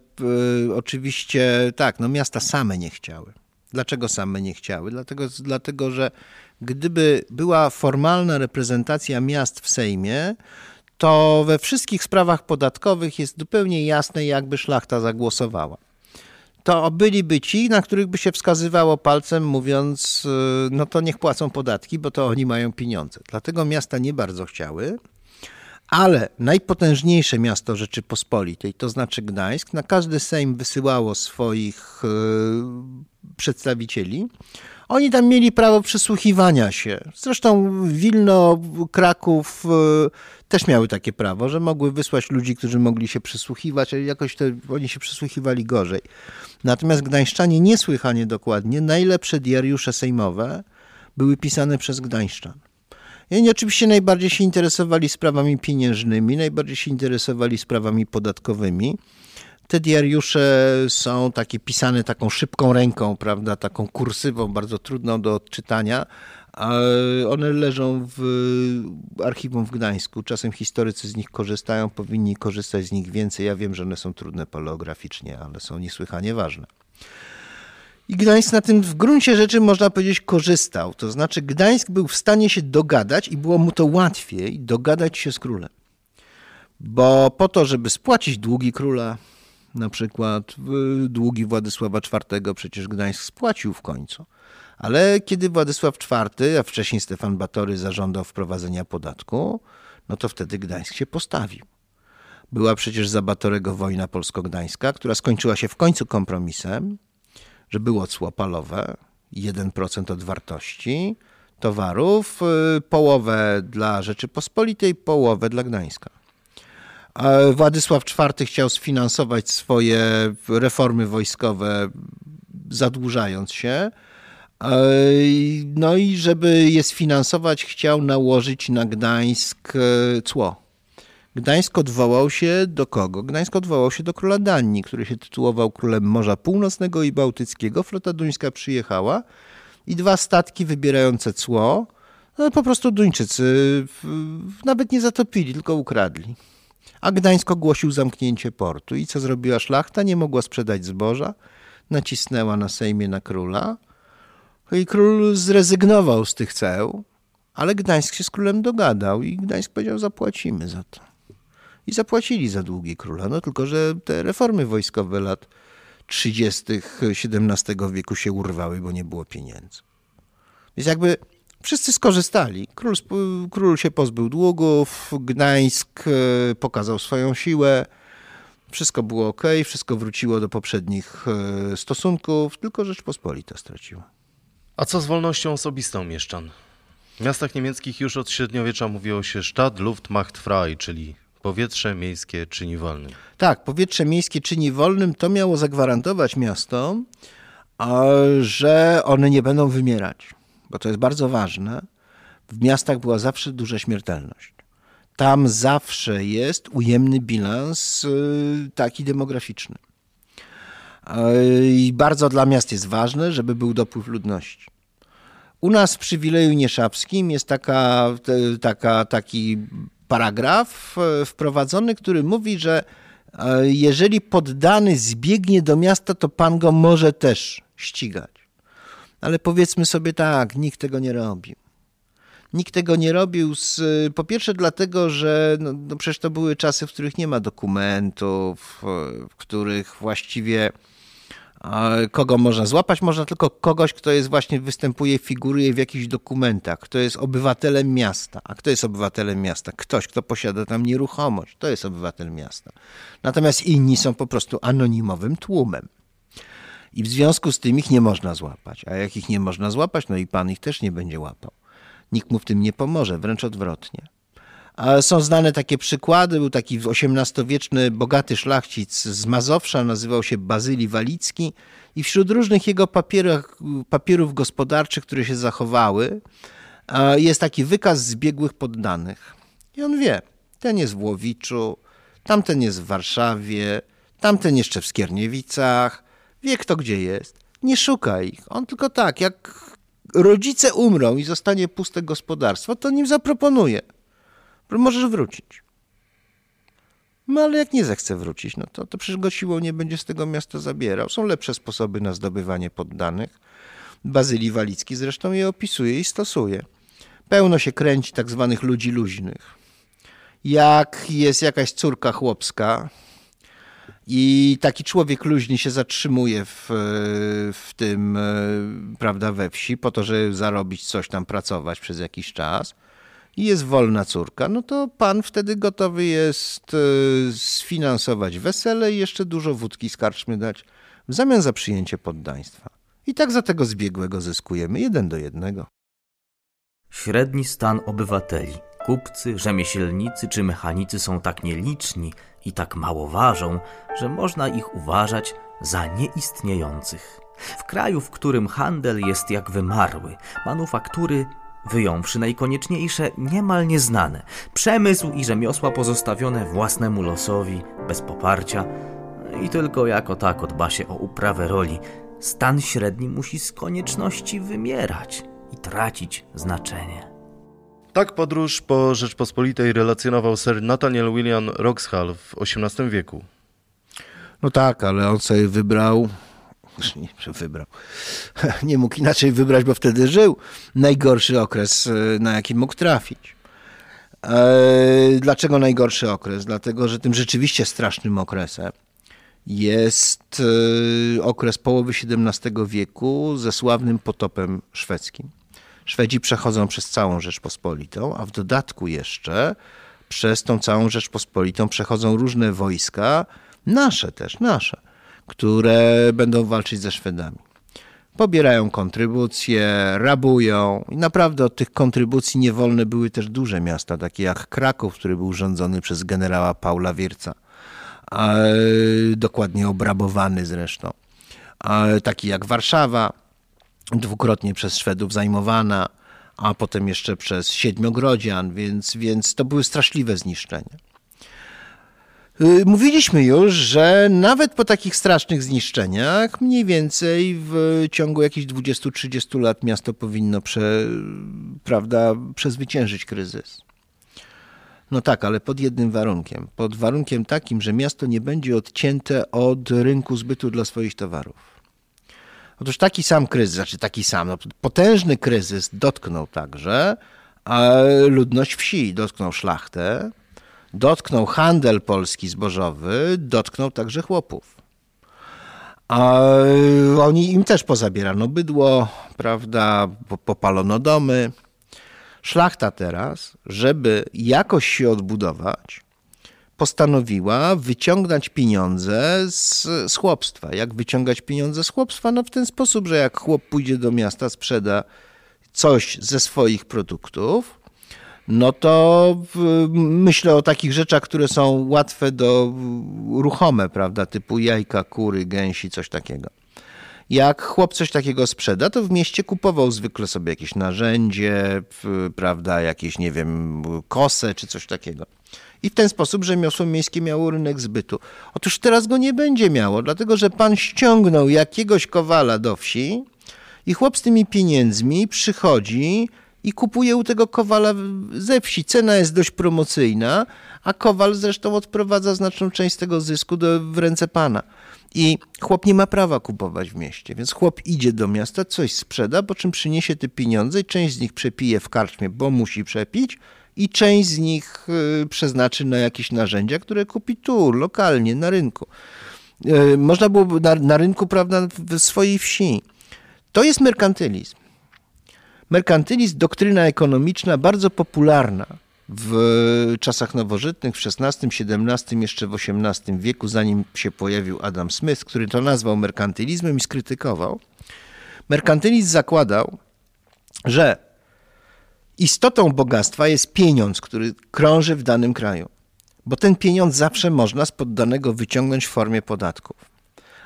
y, oczywiście tak, no miasta same nie chciały. Dlaczego same nie chciały? Dlatego, dlatego, że gdyby była formalna reprezentacja miast w Sejmie, to we wszystkich sprawach podatkowych jest zupełnie jasne, jakby szlachta zagłosowała. To byliby ci, na których by się wskazywało palcem, mówiąc, y, no to niech płacą podatki, bo to oni mają pieniądze. Dlatego miasta nie bardzo chciały. Ale najpotężniejsze miasto Rzeczypospolitej, to znaczy Gdańsk, na każdy Sejm wysyłało swoich yy, przedstawicieli. Oni tam mieli prawo przysłuchiwania się. Zresztą Wilno, Kraków yy, też miały takie prawo, że mogły wysłać ludzi, którzy mogli się przysłuchiwać, ale jakoś to oni się przysłuchiwali gorzej. Natomiast gdańszczanie niesłychanie dokładnie, najlepsze diariusze sejmowe były pisane przez gdańszczan. I oni oczywiście najbardziej się interesowali sprawami pieniężnymi, najbardziej się interesowali sprawami podatkowymi. Te diariusze są takie pisane taką szybką ręką, prawda, taką kursywą, bardzo trudną do odczytania. One leżą w archiwum w Gdańsku. Czasem historycy z nich korzystają, powinni korzystać z nich więcej. Ja wiem, że one są trudne paleograficznie, ale są niesłychanie ważne. I Gdańsk na tym w gruncie rzeczy można powiedzieć korzystał. To znaczy Gdańsk był w stanie się dogadać i było mu to łatwiej dogadać się z królem. Bo po to, żeby spłacić długi króla, na przykład długi Władysława IV przecież Gdańsk spłacił w końcu. Ale kiedy Władysław IV, a wcześniej Stefan Batory zażądał wprowadzenia podatku, no to wtedy Gdańsk się postawił. Była przecież za Batorego wojna polsko-gdańska, która skończyła się w końcu kompromisem, że było cło palowe, 1% od wartości towarów, y, połowę dla Rzeczypospolitej, połowę dla Gdańska. Władysław IV chciał sfinansować swoje reformy wojskowe, zadłużając się. No i żeby je sfinansować, chciał nałożyć na Gdańsk y, cło. Gdańsk odwołał się do kogo? Gdańsk odwołał się do króla Danii, który się tytułował królem Morza Północnego i Bałtyckiego. Flota duńska przyjechała i dwa statki wybierające cło, no, po prostu Duńczycy nawet nie zatopili, tylko ukradli. A Gdańsk ogłosił zamknięcie portu. I co zrobiła szlachta? Nie mogła sprzedać zboża. Nacisnęła na Sejmie na króla. I król zrezygnował z tych ceł, ale Gdańsk się z królem dogadał i Gdańsk powiedział: Zapłacimy za to i zapłacili za długi króla. No tylko, że te reformy wojskowe lat 30. XVII wieku się urwały, bo nie było pieniędzy. Więc jakby wszyscy skorzystali. Król, król się pozbył długów, Gdańsk e, pokazał swoją siłę, wszystko było ok, wszystko wróciło do poprzednich e, stosunków, tylko Rzeczpospolita straciła. A co z wolnością osobistą mieszczan? W miastach niemieckich już od średniowiecza mówiło się Stadt, Luft, Macht frei, czyli Powietrze miejskie czyni wolnym. Tak, powietrze miejskie czyni wolnym. To miało zagwarantować miasto, że one nie będą wymierać, bo to jest bardzo ważne. W miastach była zawsze duża śmiertelność. Tam zawsze jest ujemny bilans y, taki demograficzny. I bardzo dla miast jest ważne, żeby był dopływ ludności. U nas w przywileju nieszabskim jest taka, taka, taki paragraf e, wprowadzony, który mówi, że e, jeżeli poddany zbiegnie do miasta, to pan go może też ścigać. Ale powiedzmy sobie tak, nikt tego nie robił. Nikt tego nie robił, z, po pierwsze dlatego, że no, no przecież to były czasy, w których nie ma dokumentów, w których właściwie Kogo można złapać? Można tylko kogoś, kto jest właśnie, występuje, figuruje w jakichś dokumentach, kto jest obywatelem miasta. A kto jest obywatelem miasta? Ktoś, kto posiada tam nieruchomość. To jest obywatel miasta. Natomiast inni są po prostu anonimowym tłumem. I w związku z tym ich nie można złapać. A jak ich nie można złapać, no i pan ich też nie będzie łapał. Nikt mu w tym nie pomoże, wręcz odwrotnie. Są znane takie przykłady. Był taki XVIII-wieczny bogaty szlachcic z Mazowsza, nazywał się Bazyli Walicki i wśród różnych jego papierów, papierów gospodarczych, które się zachowały, jest taki wykaz zbiegłych poddanych. I on wie, ten jest w Łowiczu, tamten jest w Warszawie, tamten jeszcze w Skierniewicach, wie kto gdzie jest. Nie szuka ich. On tylko tak, jak rodzice umrą i zostanie puste gospodarstwo, to nim zaproponuje. Możesz wrócić. No ale jak nie zechce wrócić, no to, to przecież go siłą nie będzie z tego miasta zabierał. Są lepsze sposoby na zdobywanie poddanych. Bazylii Walicki zresztą je opisuje i stosuje. Pełno się kręci tak zwanych ludzi luźnych. Jak jest jakaś córka chłopska, i taki człowiek luźny się zatrzymuje w, w tym, e, prawda, we wsi, po to, żeby zarobić coś tam, pracować przez jakiś czas. I jest wolna córka, no to pan wtedy gotowy jest e, sfinansować wesele i jeszcze dużo wódki z karczmy dać w zamian za przyjęcie poddaństwa. I tak za tego zbiegłego zyskujemy jeden do jednego. Średni stan obywateli, kupcy, rzemieślnicy czy mechanicy są tak nieliczni, i tak mało ważą, że można ich uważać za nieistniejących. W kraju, w którym handel jest jak wymarły, manufaktury wyjąwszy najkonieczniejsze, niemal nieznane, przemysł i rzemiosła pozostawione własnemu losowi, bez poparcia i tylko jako tako dba się o uprawę roli, stan średni musi z konieczności wymierać i tracić znaczenie. Tak podróż po Rzeczpospolitej relacjonował Sir Nathaniel William Roxhall w XVIII wieku. No tak, ale on sobie wybrał nie, wybrał. Nie mógł inaczej wybrać, bo wtedy żył. Najgorszy okres, e, na jaki mógł trafić. E, dlaczego najgorszy okres? Dlatego, że tym rzeczywiście strasznym okresem jest e, okres połowy XVII wieku ze sławnym potopem szwedzkim. Szwedzi przechodzą przez całą Rzeczpospolitą, a w dodatku jeszcze przez tą całą Rzeczpospolitą przechodzą różne wojska, nasze też, nasze, które będą walczyć ze Szwedami. Pobierają kontrybucje, rabują i naprawdę od tych kontrybucji niewolne były też duże miasta, takie jak Kraków, który był rządzony przez generała Paula Wierca, dokładnie obrabowany zresztą, taki jak Warszawa, dwukrotnie przez Szwedów zajmowana, a potem jeszcze przez Siedmiogrodzian, więc, więc to były straszliwe zniszczenia. Y, mówiliśmy już, że nawet po takich strasznych zniszczeniach, mniej więcej w ciągu jakichś 20-30 lat miasto powinno prze, prawda, przezwyciężyć kryzys. No tak, ale pod jednym warunkiem. Pod warunkiem takim, że miasto nie będzie odcięte od rynku zbytu dla swoich towarów. Otóż taki sam kryzys, znaczy taki sam, no, potężny kryzys dotknął także ludność wsi, dotknął szlachtę, dotknął handel polski zbożowy, dotknął także chłopów. A oni im też pozabierano bydło, prawda, popalono domy. Szlachta teraz, żeby jakoś się odbudować, postanowiła wyciągnąć pieniądze z, z chłopstwa. Jak wyciągać pieniądze z chłopstwa? No w ten sposób, że jak chłop pójdzie do miasta, sprzeda coś ze swoich produktów, no to myślę o takich rzeczach, które są łatwe do ruchome, prawda, typu jajka, kury, gęsi, coś takiego. Jak chłop coś takiego sprzeda, to w mieście kupował zwykle sobie jakieś narzędzie, prawda, jakieś, nie wiem, kosę czy coś takiego. I w ten sposób rzemiosło miejskie miało rynek zbytu. Otóż teraz go nie będzie miało, dlatego że pan ściągnął jakiegoś kowala do wsi i chłop z tymi pieniędzmi przychodzi i kupuje u tego kowala ze wsi. Cena jest dość promocyjna, a kowal zresztą odprowadza znaczną część tego zysku do, w ręce pana. I chłop nie ma prawa kupować w mieście, więc chłop idzie do miasta, coś sprzeda, po czym przyniesie te pieniądze i część z nich przepije w karczmie, bo musi przepić, i część z nich y, przeznaczy na jakieś narzędzia, które kupi tu, lokalnie, na rynku. Y, można było na, na rynku, prawda, w swojej wsi. To jest merkantylizm. Merkantylizm, doktryna ekonomiczna bardzo popularna w czasach nowożytnych, w XVI, XVII, jeszcze w XVIII wieku, zanim się pojawił Adam Smith, który to nazwał merkantylizmem i skrytykował. Merkantylizm zakładał, że Istotą bogactwa jest pieniądz, który krąży w danym kraju, bo ten pieniądz zawsze można z poddanego wyciągnąć w formie podatków.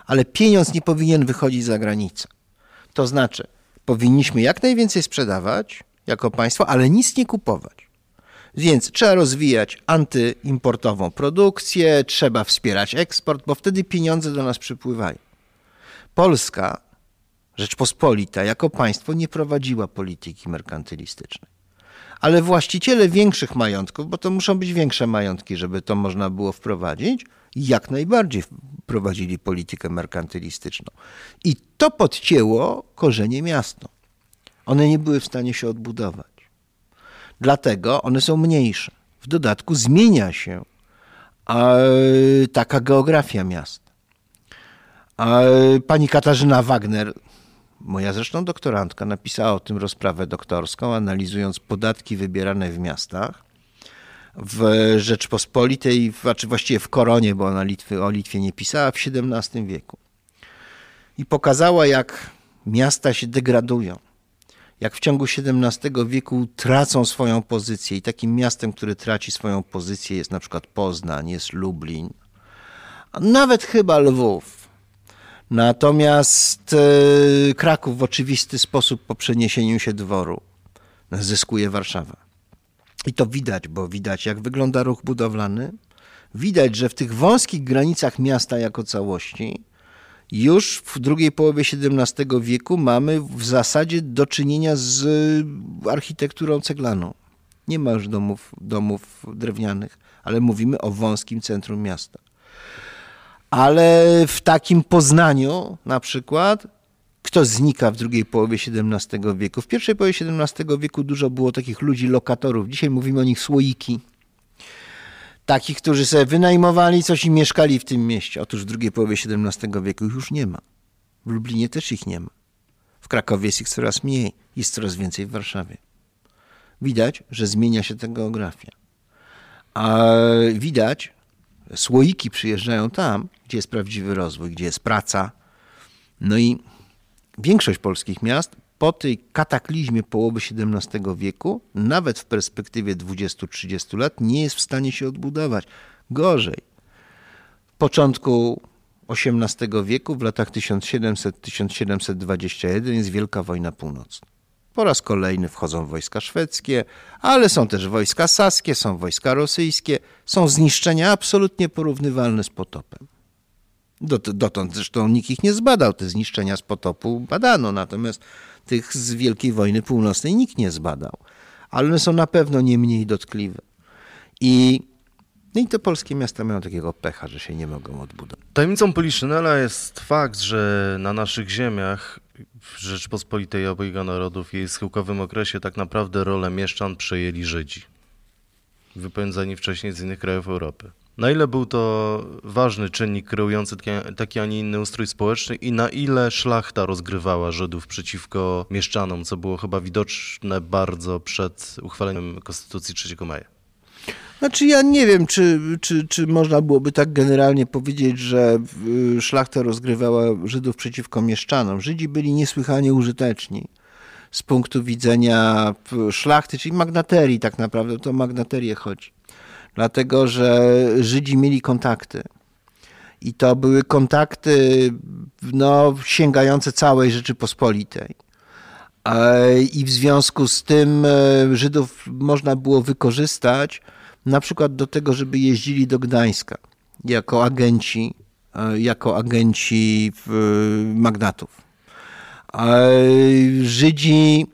Ale pieniądz nie powinien wychodzić za granicę. To znaczy, powinniśmy jak najwięcej sprzedawać jako państwo, ale nic nie kupować. Więc trzeba rozwijać antyimportową produkcję, trzeba wspierać eksport, bo wtedy pieniądze do nas przypływają. Polska, Rzeczpospolita, jako państwo nie prowadziła polityki merkantylistycznej. Ale właściciele większych majątków, bo to muszą być większe majątki, żeby to można było wprowadzić, jak najbardziej prowadzili politykę merkantylistyczną. I to podcięło korzenie miasta. One nie były w stanie się odbudować. Dlatego one są mniejsze. W dodatku zmienia się taka geografia miasta. Pani Katarzyna Wagner, moja zresztą doktorantka, napisała o tym rozprawę doktorską, analizując podatki wybierane w miastach w Rzeczpospolitej, znaczy właściwie w Koronie, bo ona Litwy, o Litwie nie pisała, w XVII wieku. I pokazała, jak miasta się degradują jak w ciągu XVII wieku tracą swoją pozycję. I takim miastem, które traci swoją pozycję jest na przykład Poznań, jest Lublin, a nawet chyba Lwów. Natomiast e, Kraków w oczywisty sposób po przeniesieniu się dworu zyskuje Warszawa. I to widać, bo widać jak wygląda ruch budowlany. Widać, że w tych wąskich granicach miasta jako całości już w drugiej połowie XVII wieku mamy w zasadzie do czynienia z architekturą ceglaną. Nie ma już domów, domów drewnianych, ale mówimy o wąskim centrum miasta. Ale w takim Poznaniu na przykład kto znika w drugiej połowie XVII wieku? W pierwszej połowie XVII wieku dużo było takich ludzi, lokatorów. Dzisiaj mówimy o nich słoiki takich, którzy sobie wynajmowali coś i mieszkali w tym mieście. Otóż w drugiej połowie XVII wieku już nie ma. W Lublinie też ich nie ma. W Krakowie jest ich coraz mniej, jest coraz więcej w Warszawie. Widać, że zmienia się ta geografia. A widać, słoiki przyjeżdżają tam, gdzie jest prawdziwy rozwój, gdzie jest praca. No i większość polskich miast po tej kataklizmie połowy XVII wieku, nawet w perspektywie 20-30 lat, nie jest w stanie się odbudować. Gorzej. W początku XVIII wieku, w latach 1700-1721 jest Wielka Wojna Północna. Po raz kolejny wchodzą wojska szwedzkie, ale są też wojska saskie, są wojska rosyjskie, są zniszczenia absolutnie porównywalne z potopem. Dotąd zresztą nikt ich nie zbadał. Te zniszczenia z potopu badano, natomiast tych z Wielkiej Wojny Północnej nikt nie zbadał. Ale one są na pewno nie mniej dotkliwe. I, no i te polskie miasta mają takiego pecha, że się nie mogą odbudować. Tajemnicą Poliszynela jest fakt, że na naszych ziemiach w Rzeczpospolitej obojga narodów i jej schyłkowym okresie tak naprawdę rolę mieszczan przejęli Żydzi, wypędzani wcześniej z innych krajów Europy. Na ile był to ważny czynnik kreujący taki, a nie inny ustrój społeczny i na ile szlachta rozgrywała Żydów przeciwko mieszczanom, co było chyba widoczne bardzo przed uchwaleniem Konstytucji 3 maja? Znaczy ja nie wiem, czy, czy, czy można byłoby tak generalnie powiedzieć, że y, szlachta rozgrywała Żydów przeciwko mieszczanom. Żydzi byli niesłychanie użyteczni z punktu widzenia szlachty, czyli magnaterii tak naprawdę, to o magnaterię chodzi dlatego że Żydzi mieli kontakty. I to były kontakty no, sięgające całej Rzeczypospolitej. I w związku z tym e, Żydów można było wykorzystać na przykład do tego, żeby jeździli do Gdańska jako agenci, e, jako agenci magnatów. Żydzi,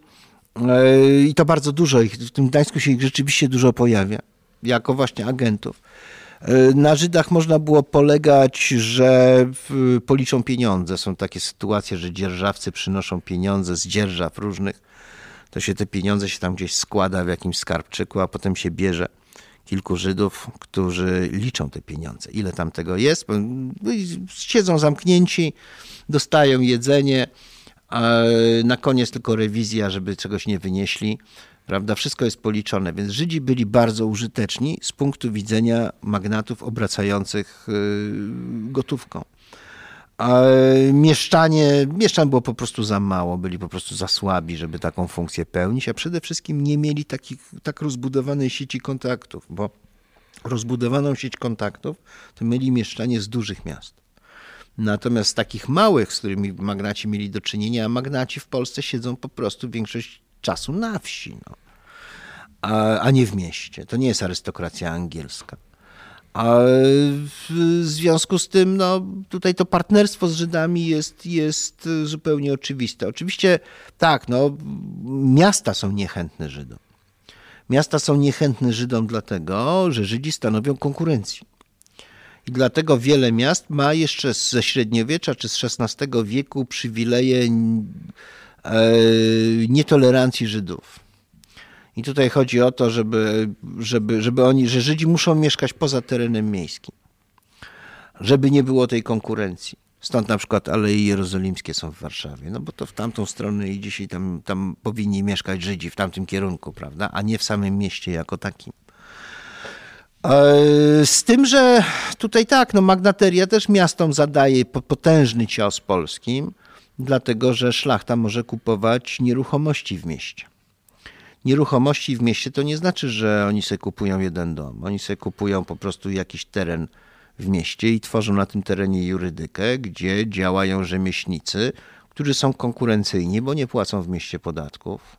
e, i to bardzo dużo ich, w tym Gdańsku się ich rzeczywiście dużo pojawia jako właśnie agentów. E, na Żydach można było polegać, że policzą pieniądze. Są takie sytuacje, że dzierżawcy przynoszą pieniądze z dzierżaw różnych. To się te pieniądze się tam gdzieś składa w jakimś skarbczyku, a potem się bierze kilku Żydów, którzy liczą te pieniądze. Ile tam tego jest? Siedzą zamknięci, dostają jedzenie, na koniec tylko rewizja, żeby czegoś nie wynieśli prawda? Wszystko jest policzone, więc Żydzi byli bardzo użyteczni z punktu widzenia magnatów obracających y, gotówką. A mieszczanie, mieszczan było po prostu za mało, byli po prostu za słabi, żeby taką funkcję pełnić, a przede wszystkim nie mieli takich, tak rozbudowanej sieci kontaktów, bo rozbudowaną sieć kontaktów to mieli mieszczanie z dużych miast. Natomiast takich małych, z którymi magnaci mieli do czynienia, a magnaci w Polsce siedzą po prostu większość czasu na wsi, no. a, a nie w mieście. To nie jest arystokracja angielska. A w związku z tym, no, tutaj to partnerstwo z Żydami jest, jest zupełnie oczywiste. Oczywiście tak, no, miasta są niechętne Żydom. Miasta są niechętne Żydom dlatego, że Żydzi stanowią konkurencję. I dlatego wiele miast ma jeszcze ze średniowiecza czy z XVI wieku przywileje nietolerancji Żydów. I tutaj chodzi o to, żeby, żeby, żeby oni, że Żydzi muszą mieszkać poza terenem miejskim, żeby nie było tej konkurencji. Stąd na przykład Aleje Jerozolimskie są w Warszawie, no bo to w tamtą stronę i dzisiaj tam, tam powinni mieszkać Żydzi w tamtym kierunku, prawda, a nie w samym mieście jako takim. E, z tym, że tutaj tak, no magnateria też miastom zadaje potężny cios polskim, dlatego że szlachta może kupować nieruchomości w mieście. Nieruchomości w mieście to nie znaczy, że oni sobie kupują jeden dom. Oni sobie kupują po prostu jakiś teren w mieście i tworzą na tym terenie jurydykę, gdzie działają rzemieślnicy, którzy są konkurencyjni, bo nie płacą w mieście podatków.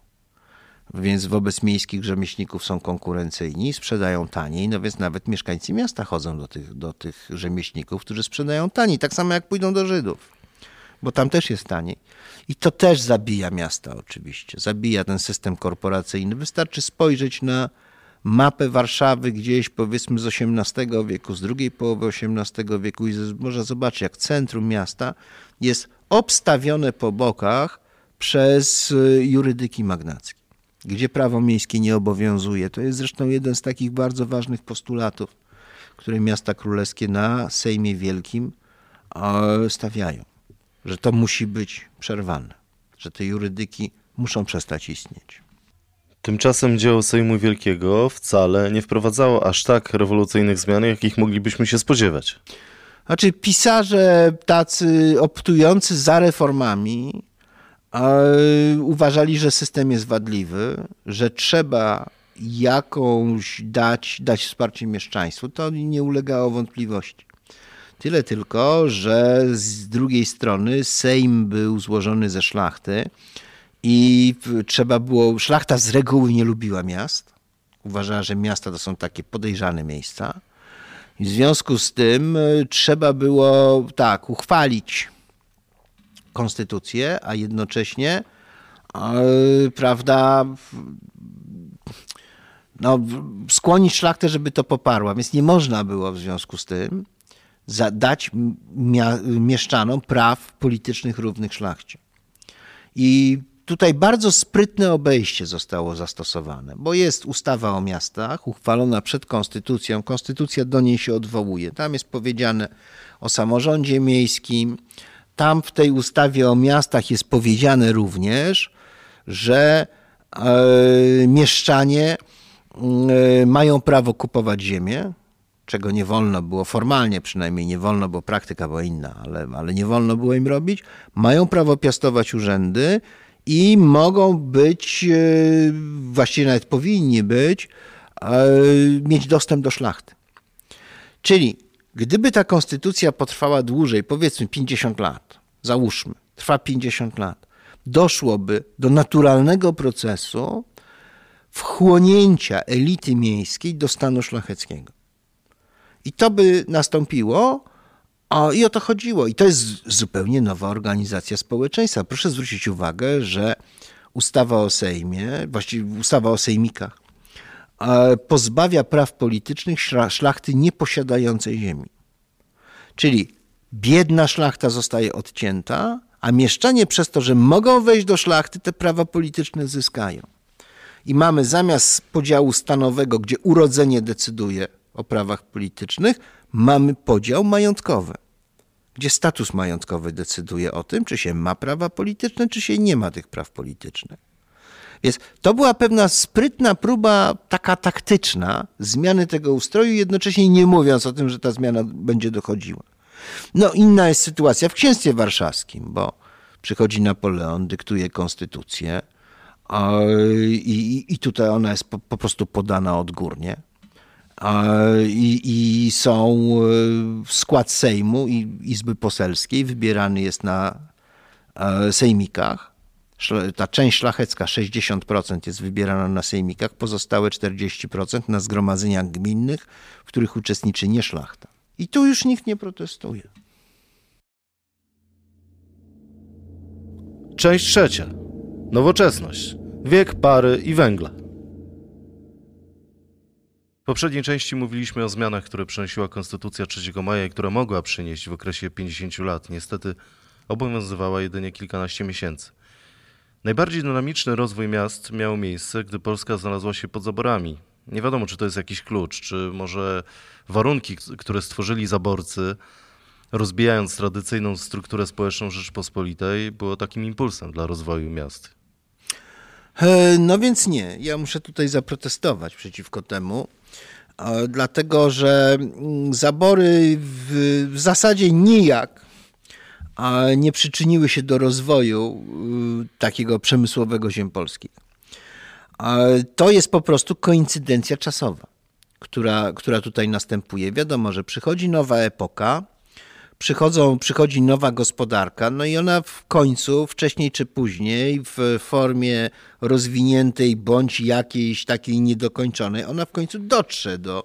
Więc wobec miejskich rzemieślników są konkurencyjni, sprzedają taniej, no więc nawet mieszkańcy miasta chodzą do tych, do tych rzemieślników, którzy sprzedają taniej, tak samo jak pójdą do Żydów, bo tam też jest taniej. I to też zabija miasta oczywiście, zabija ten system korporacyjny. Wystarczy spojrzeć na mapę Warszawy gdzieś powiedzmy z XVIII wieku, z drugiej połowy XVIII wieku i można zobaczyć, jak centrum miasta jest obstawione po bokach przez y, jurydyki magnackie, gdzie prawo miejskie nie obowiązuje. To jest zresztą jeden z takich bardzo ważnych postulatów, które miasta królewskie na Sejmie Wielkim stawiają, że to musi być przerwane, że te jurydyki muszą przestać istnieć. Tymczasem dzieło Sejmu Wielkiego wcale nie wprowadzało aż tak rewolucyjnych zmian, jakich moglibyśmy się spodziewać. Znaczy, pisarze tacy optujący za reformami uważali, że system jest wadliwy, że trzeba jakąś dać, dać wsparcie mieszczaństwu. To nie ulegało wątpliwości. Tyle tylko, że z drugiej strony Sejm był złożony ze szlachty i trzeba było, szlachta z reguły nie lubiła miast. Uważała, że miasta to są takie podejrzane miejsca. I w związku z tym e, trzeba było tak uchwalić konstytucję, a jednocześnie yy, prawda no, skłonić szlachtę, żeby to poparła. Więc nie można było w związku z tym dać mieszczanom praw politycznych równych szlachcie. I Tutaj bardzo sprytne obejście zostało zastosowane, bo jest ustawa o miastach uchwalona przed konstytucją. Konstytucja do niej się odwołuje. Tam jest powiedziane o samorządzie miejskim. Tam w tej ustawie o miastach jest powiedziane również, że e, mieszczanie e, mają prawo kupować ziemię, czego nie wolno było, formalnie przynajmniej nie wolno, bo praktyka była inna, ale, ale nie wolno było im robić. Mają prawo piastować urzędy i mogą być, e, właściwie nawet powinni być, e, mieć dostęp do szlachty. Czyli gdyby ta konstytucja potrwała dłużej, powiedzmy 50 lat, załóżmy, trwa 50 lat, doszłoby do naturalnego procesu wchłonięcia elity miejskiej do stanu szlacheckiego. I to by nastąpiło o, I o to chodziło. I to jest zupełnie nowa organizacja społeczeństwa. Proszę zwrócić uwagę, że ustawa o Sejmie, właściwie ustawa o sejmikach, e, pozbawia praw politycznych szlachty nieposiadającej ziemi. Czyli biedna szlachta zostaje odcięta, a mieszczanie przez to, że mogą wejść do szlachty, te prawa polityczne zyskają. I mamy zamiast podziału stanowego, gdzie urodzenie decyduje o prawach politycznych, mamy podział majątkowy, gdzie status majątkowy decyduje o tym, czy się ma prawa polityczne, czy się nie ma tych praw politycznych. Więc to była pewna sprytna próba, taka taktyczna, zmiany tego ustroju, jednocześnie nie mówiąc o tym, że ta zmiana będzie dochodziła. No inna jest sytuacja w księstwie warszawskim, bo przychodzi Napoleon, dyktuje konstytucję i, i tutaj ona jest po, po prostu podana odgórnie. I, I, są w skład Sejmu i Izby Poselskiej wybierany jest na sejmikach. Ta część szlachecka, 60% jest wybierana na sejmikach, pozostałe 40% na zgromadzeniach gminnych, w których uczestniczy nie szlachta. I tu już nikt nie protestuje. Część trzecia. Nowoczesność. Wiek pary i węgla. W poprzedniej części mówiliśmy o zmianach, które przynosiła Konstytucja 3 maja i które mogła przynieść w okresie 50 lat. Niestety obowiązywała jedynie kilkanaście miesięcy. Najbardziej dynamiczny rozwój miast miał miejsce, gdy Polska znalazła się pod zaborami. Nie wiadomo, czy to jest jakiś klucz, czy może warunki, które stworzyli zaborcy, rozbijając tradycyjną strukturę społeczną Rzeczypospolitej, było takim impulsem dla rozwoju miast. E, no więc nie. Ja muszę tutaj zaprotestować przeciwko temu, dlatego że mm, zabory w, w zasadzie nijak nie przyczyniły się do rozwoju y, takiego przemysłowego ziem polskich. To jest po prostu koincydencja czasowa, która, która tutaj następuje. Wiadomo, że przychodzi nowa epoka, przychodzą, przychodzi nowa gospodarka, no i ona w końcu, wcześniej czy później, w formie rozwiniętej bądź jakiejś takiej niedokończonej, ona w końcu dotrze do,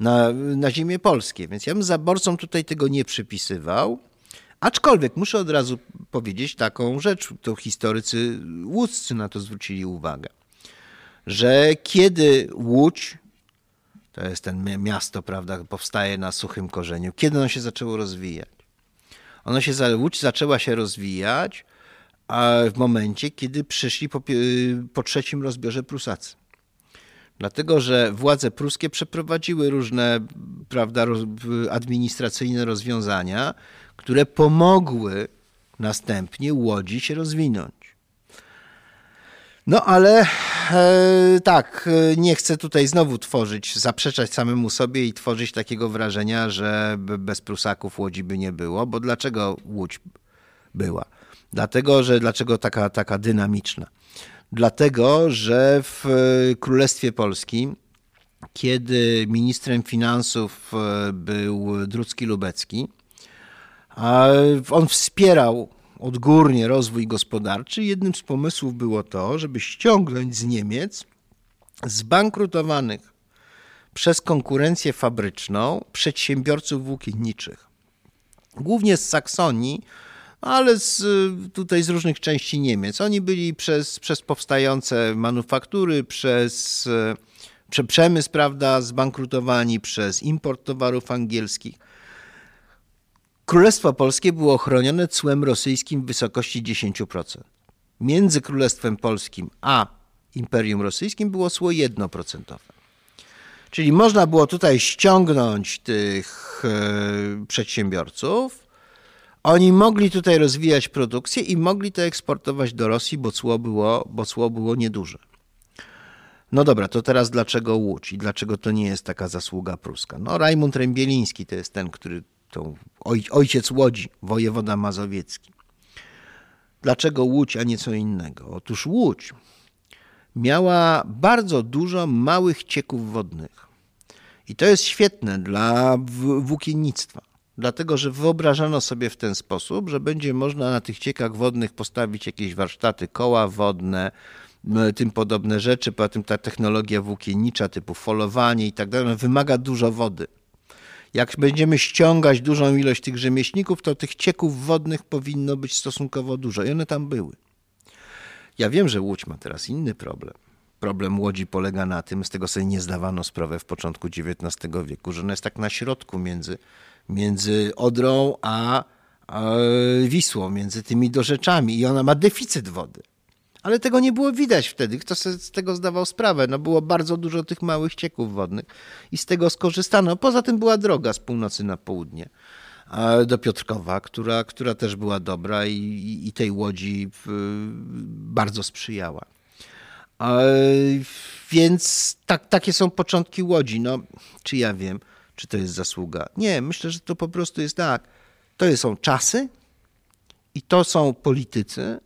na, na ziemię polskie. Więc ja bym zaborcom tutaj tego nie przypisywał. Aczkolwiek muszę od razu powiedzieć taką rzecz, to historycy łódzcy na to zwrócili uwagę, że kiedy Łódź, to jest ten miasto, prawda, powstaje na suchym korzeniu, kiedy ono się zaczęło rozwijać? Ono się, Łódź zaczęła się rozwijać a w momencie, kiedy przyszli po, po trzecim rozbiorze Prusacy. Dlatego, że władze pruskie przeprowadziły różne prawda, administracyjne rozwiązania, które pomogły następnie Łodzi się rozwinąć. No ale tak, e, nie chcę tutaj znowu tworzyć, zaprzeczać samemu sobie i tworzyć takiego wrażenia, że bez Prusaków Łodzi by nie było, bo dlaczego Łódź była? Dlatego, że dlaczego taka, taka dynamiczna? Dlatego, że w Królestwie Polskim, kiedy ministrem finansów e, był Drucki Lubecki, on wspierał odgórnie rozwój gospodarczy. Jednym z pomysłów było to, żeby ściągnąć z Niemiec zbankrutowanych przez konkurencję fabryczną przedsiębiorców włókienniczych. Głównie z Saksonii, ale z, tutaj z różnych części Niemiec. Oni byli przez, przez powstające manufaktury, przez prze, przemysł, prawda, zbankrutowani, przez import towarów angielskich. Królestwo Polskie było chronione cłem rosyjskim w wysokości 10%. Między Królestwem Polskim a Imperium Rosyjskim było cło 1%. Czyli można było tutaj ściągnąć tych e, przedsiębiorców. Oni mogli tutaj rozwijać produkcję i mogli to eksportować do Rosji, bo cło było, bo cło było nieduże. No dobra, to teraz dlaczego Łódź i dlaczego to nie jest taka zasługa pruska? No Rajmund Rębieliński to jest ten, który to ojciec Łodzi, wojewoda mazowiecki. Dlaczego Łódź, a nie co innego? Otóż Łódź miała bardzo dużo małych cieków wodnych. I to jest świetne dla włókiennictwa, dlatego że wyobrażano sobie w ten sposób, że będzie można na tych ciekach wodnych postawić jakieś warsztaty, koła wodne, tym podobne rzeczy. Poza tym ta technologia włókiennicza typu folowanie i tak dalej wymaga dużo wody jak będziemy ściągać dużą ilość tych rzemieślników, to tych cieków wodnych powinno być stosunkowo dużo i one tam były. Ja wiem, że Łódź ma teraz inny problem. Problem Łodzi polega na tym, z tego sobie nie zdawano sprawy w początku XIX wieku, że ona jest tak na środku między, między Odrą a, a Wisłą, między tymi dorzeczami i ona ma deficyt wody. Ale tego nie było widać wtedy. Kto sobie z tego zdawał sprawę? No było bardzo dużo tych małych cieków wodnych i z tego skorzystano. Poza tym była droga z północy na południe do Piotrkowa, która, która też była dobra i, i tej łodzi bardzo sprzyjała. Więc tak, takie są początki łodzi. No, czy ja wiem, czy to jest zasługa? Nie, myślę, że to po prostu jest tak. To są czasy i to są politycy,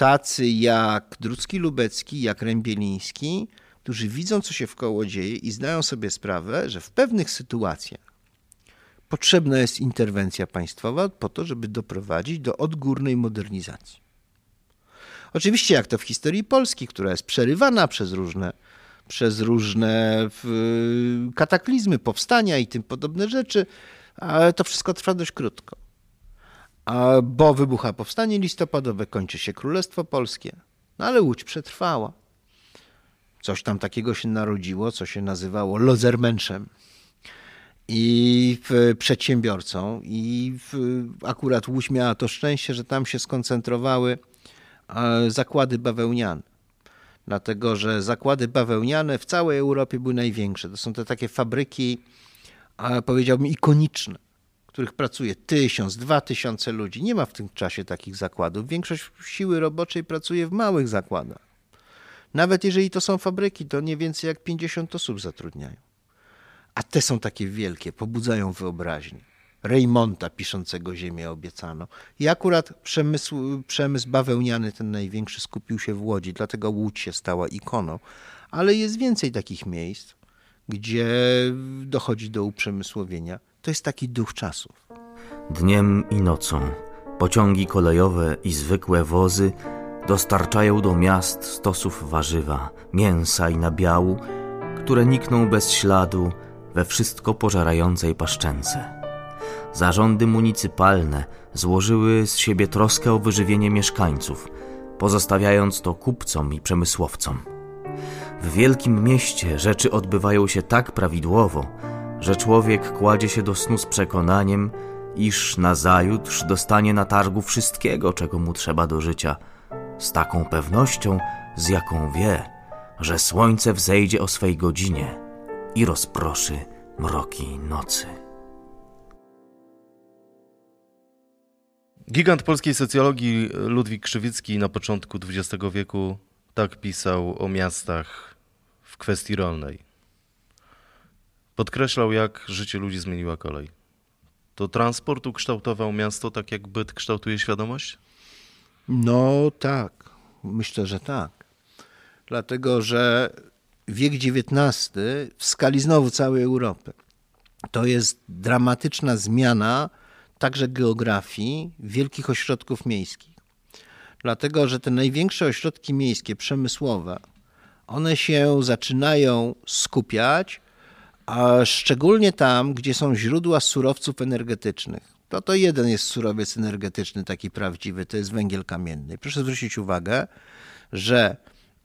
tacy jak Drucki Lubecki, jak Rębieliński, którzy widzą, co się w koło dzieje i zdają sobie sprawę, że w pewnych sytuacjach potrzebna jest interwencja państwowa po to, żeby doprowadzić do odgórnej modernizacji. Oczywiście, jak to w historii Polski, która jest przerywana przez różne, przez różne kataklizmy, powstania i tym podobne rzeczy, ale to wszystko trwa dość krótko. Bo wybucha powstanie listopadowe, kończy się Królestwo Polskie, no ale Łódź przetrwała. Coś tam takiego się narodziło, co się nazywało lozermenszem i przedsiębiorcą. I akurat Łódź miała to szczęście, że tam się skoncentrowały zakłady bawełniane. Dlatego, że zakłady bawełniane w całej Europie były największe. To są te takie fabryki, powiedziałbym, ikoniczne, których pracuje tysiąc, dwa tysiące ludzi. Nie ma w tym czasie takich zakładów. Większość siły roboczej pracuje w małych zakładach. Nawet jeżeli to są fabryki, to nie więcej jak 50 osób zatrudniają. A te są takie wielkie, pobudzają wyobraźnię. Reymonta piszącego Ziemię obiecano. I akurat przemysł, przemysł bawełniany, ten największy, skupił się w Łodzi, dlatego Łódź się stała ikoną. Ale jest więcej takich miejsc, gdzie dochodzi do uprzemysłowienia. To jest taki duch czasów. Dniem i nocą pociągi kolejowe i zwykłe wozy dostarczają do miast stosów warzywa, mięsa i nabiału, które nikną bez śladu we wszystko pożarającej paszczęce. Zarządy municypalne złożyły z siebie troskę o wyżywienie mieszkańców, pozostawiając to kupcom i przemysłowcom. W wielkim mieście rzeczy odbywają się tak prawidłowo, że człowiek kładzie się do snu z przekonaniem, iż nazajutrz dostanie na targu wszystkiego, czego mu trzeba do życia, z taką pewnością, z jaką wie, że słońce wzejdzie o swej godzinie i rozproszy mroki nocy. Gigant polskiej socjologii Ludwik Krzywicki na początku XX wieku tak pisał o miastach w kwestii rolnej. Podkreślał, jak życie ludzi zmieniła kolej. To transport ukształtował miasto tak, jak byt kształtuje świadomość? No tak, myślę, że tak. Dlatego, że wiek XIX w skali znowu całej Europy to jest dramatyczna zmiana także geografii wielkich ośrodków miejskich. Dlatego, że te największe ośrodki miejskie, przemysłowe, one się zaczynają skupiać, a szczególnie tam, gdzie są źródła surowców energetycznych. To to jeden jest surowiec energetyczny, taki prawdziwy, to jest węgiel kamienny. Proszę zwrócić uwagę, że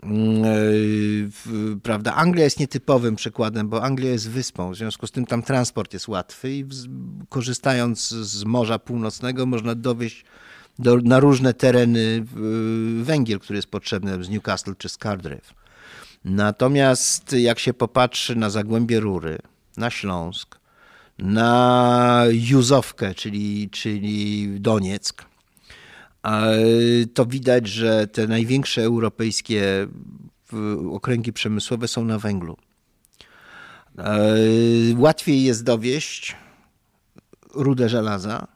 Yy, prawda, Anglia jest nietypowym przykładem, bo Anglia jest wyspą, w związku z tym tam transport jest łatwy i korzystając z Morza Północnego można dowieść do, na różne tereny węgiel, który jest potrzebny z Newcastle czy z Cardiff. Natomiast jak się popatrzy na Zagłębie Rury, na Śląsk, na Juzowkę, czyli, czyli Donieck, to widać, że te największe europejskie okręgi przemysłowe są na węglu. Łatwiej jest dowieść rudę żelaza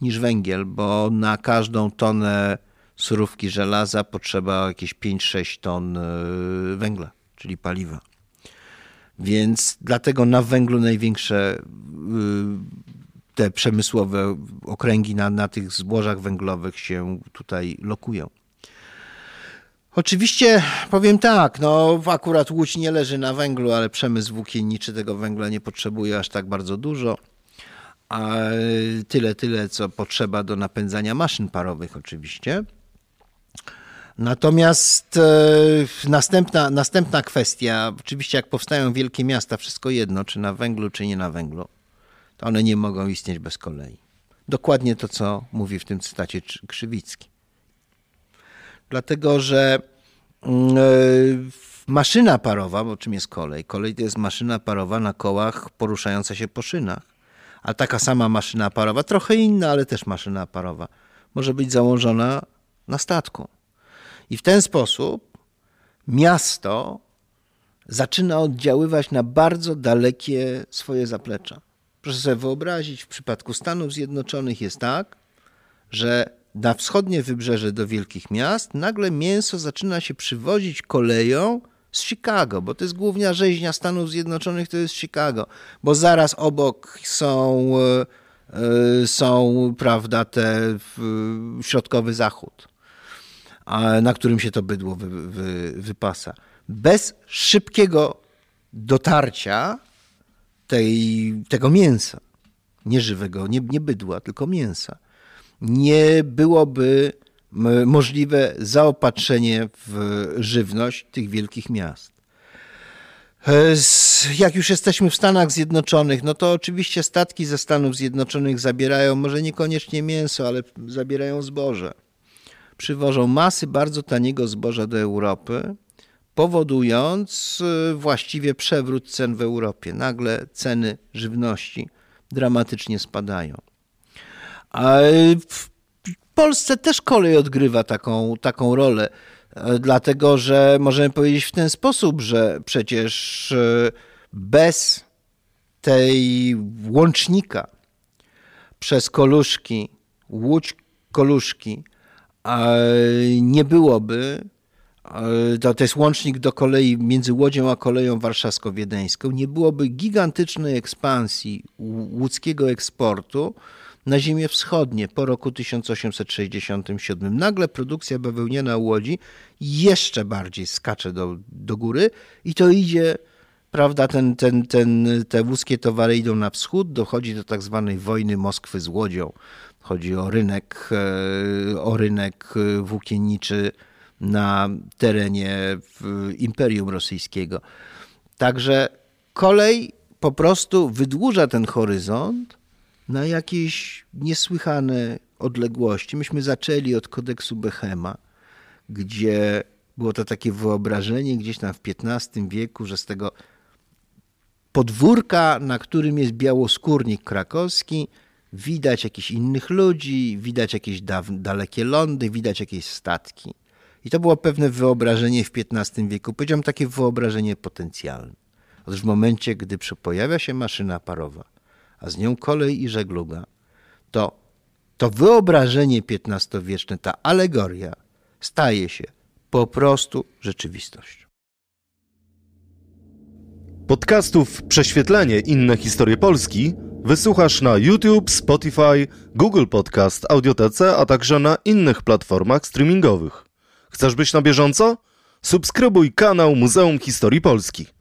niż węgiel, bo na każdą tonę surówki żelaza potrzeba jakieś 5-6 ton e, węgla, czyli paliwa. Więc dlatego na węglu największe te przemysłowe okręgi na, na tych złożach węglowych się tutaj lokują. Oczywiście powiem tak, no akurat Łódź nie leży na węglu, ale przemysł włókienniczy tego węgla nie potrzebuje aż tak bardzo dużo. A tyle, tyle, co potrzeba do napędzania maszyn parowych oczywiście. Natomiast e, następna, następna kwestia, oczywiście jak powstają wielkie miasta, wszystko jedno, czy na węglu, czy nie na węglu to one nie mogą istnieć bez kolei. Dokładnie to, co mówi w tym cytacie Krzywicki. Dlatego, że mm, e, maszyna parowa, bo czym jest kolej? Kolej to jest maszyna parowa na kołach poruszająca się po szynach. A taka sama maszyna parowa, trochę inna, ale też maszyna parowa, może być założona na statku. I w ten sposób miasto zaczyna oddziaływać na bardzo dalekie swoje zaplecza. Proszę sobie wyobrazić, w przypadku Stanów Zjednoczonych jest tak, że na wschodnie wybrzeże do wielkich miast nagle mięso zaczyna się przywozić koleją z Chicago, bo to jest główna rzeźnia Stanów Zjednoczonych, to jest Chicago, bo zaraz obok są, e, e, są prawda, te środkowy zachód, na którym się to bydło wy, wy, wypasa. Bez szybkiego dotarcia tej, tego mięsa, nie żywego, nie, nie bydła, tylko mięsa, nie byłoby możliwe zaopatrzenie w żywność tych wielkich miast. E, jak już jesteśmy w Stanach Zjednoczonych, no to oczywiście statki ze Stanów Zjednoczonych zabierają może niekoniecznie mięso, ale zabierają zboże. Przywożą masy bardzo taniego zboża do Europy, powodując e, właściwie przewrót cen w Europie. Nagle ceny żywności dramatycznie spadają. A w Polsce też kolej odgrywa taką, taką rolę, e, dlatego że możemy powiedzieć w ten sposób, że przecież e, bez tej łącznika przez Koluszki, Łódź Koluszki, nie byłoby, to, to jest łącznik do kolei między Łodzią a koleją warszawsko-wiedeńską, nie byłoby gigantycznej ekspansji łódzkiego eksportu, na ziemię wschodnie po roku 1867. Nagle produkcja bawełniana Łodzi jeszcze bardziej skacze do, do góry i to idzie, prawda, ten, ten, ten, te wózkie towary idą na wschód, dochodzi do tak zwanej wojny Moskwy z Łodzią. Chodzi o rynek, e, o rynek włókienniczy na terenie Imperium Rosyjskiego. Także kolej po prostu wydłuża ten horyzont na jakieś niesłychane odległości. Myśmy zaczęli od kodeksu Behema, gdzie było to takie wyobrażenie gdzieś tam w XV wieku, że z tego podwórka, na którym jest białoskórnik krakowski, widać jakichś innych ludzi, widać jakieś dalekie lądy, widać jakieś statki. I to było pewne wyobrażenie w XV wieku. Powiedziałem takie wyobrażenie potencjalne. Otóż w momencie, gdy pojawia się maszyna parowa, a z nią kolej i żegluga, to to wyobrażenie XV-wieczne, ta alegoria staje się po prostu rzeczywistością. Podcastów Prześwietlenie inne historie Polski wysłuchasz na YouTube, Spotify, Google Podcast, Audiotece, a także na innych platformach streamingowych. Chcesz być na bieżąco? Subskrybuj kanał Muzeum Historii Polski.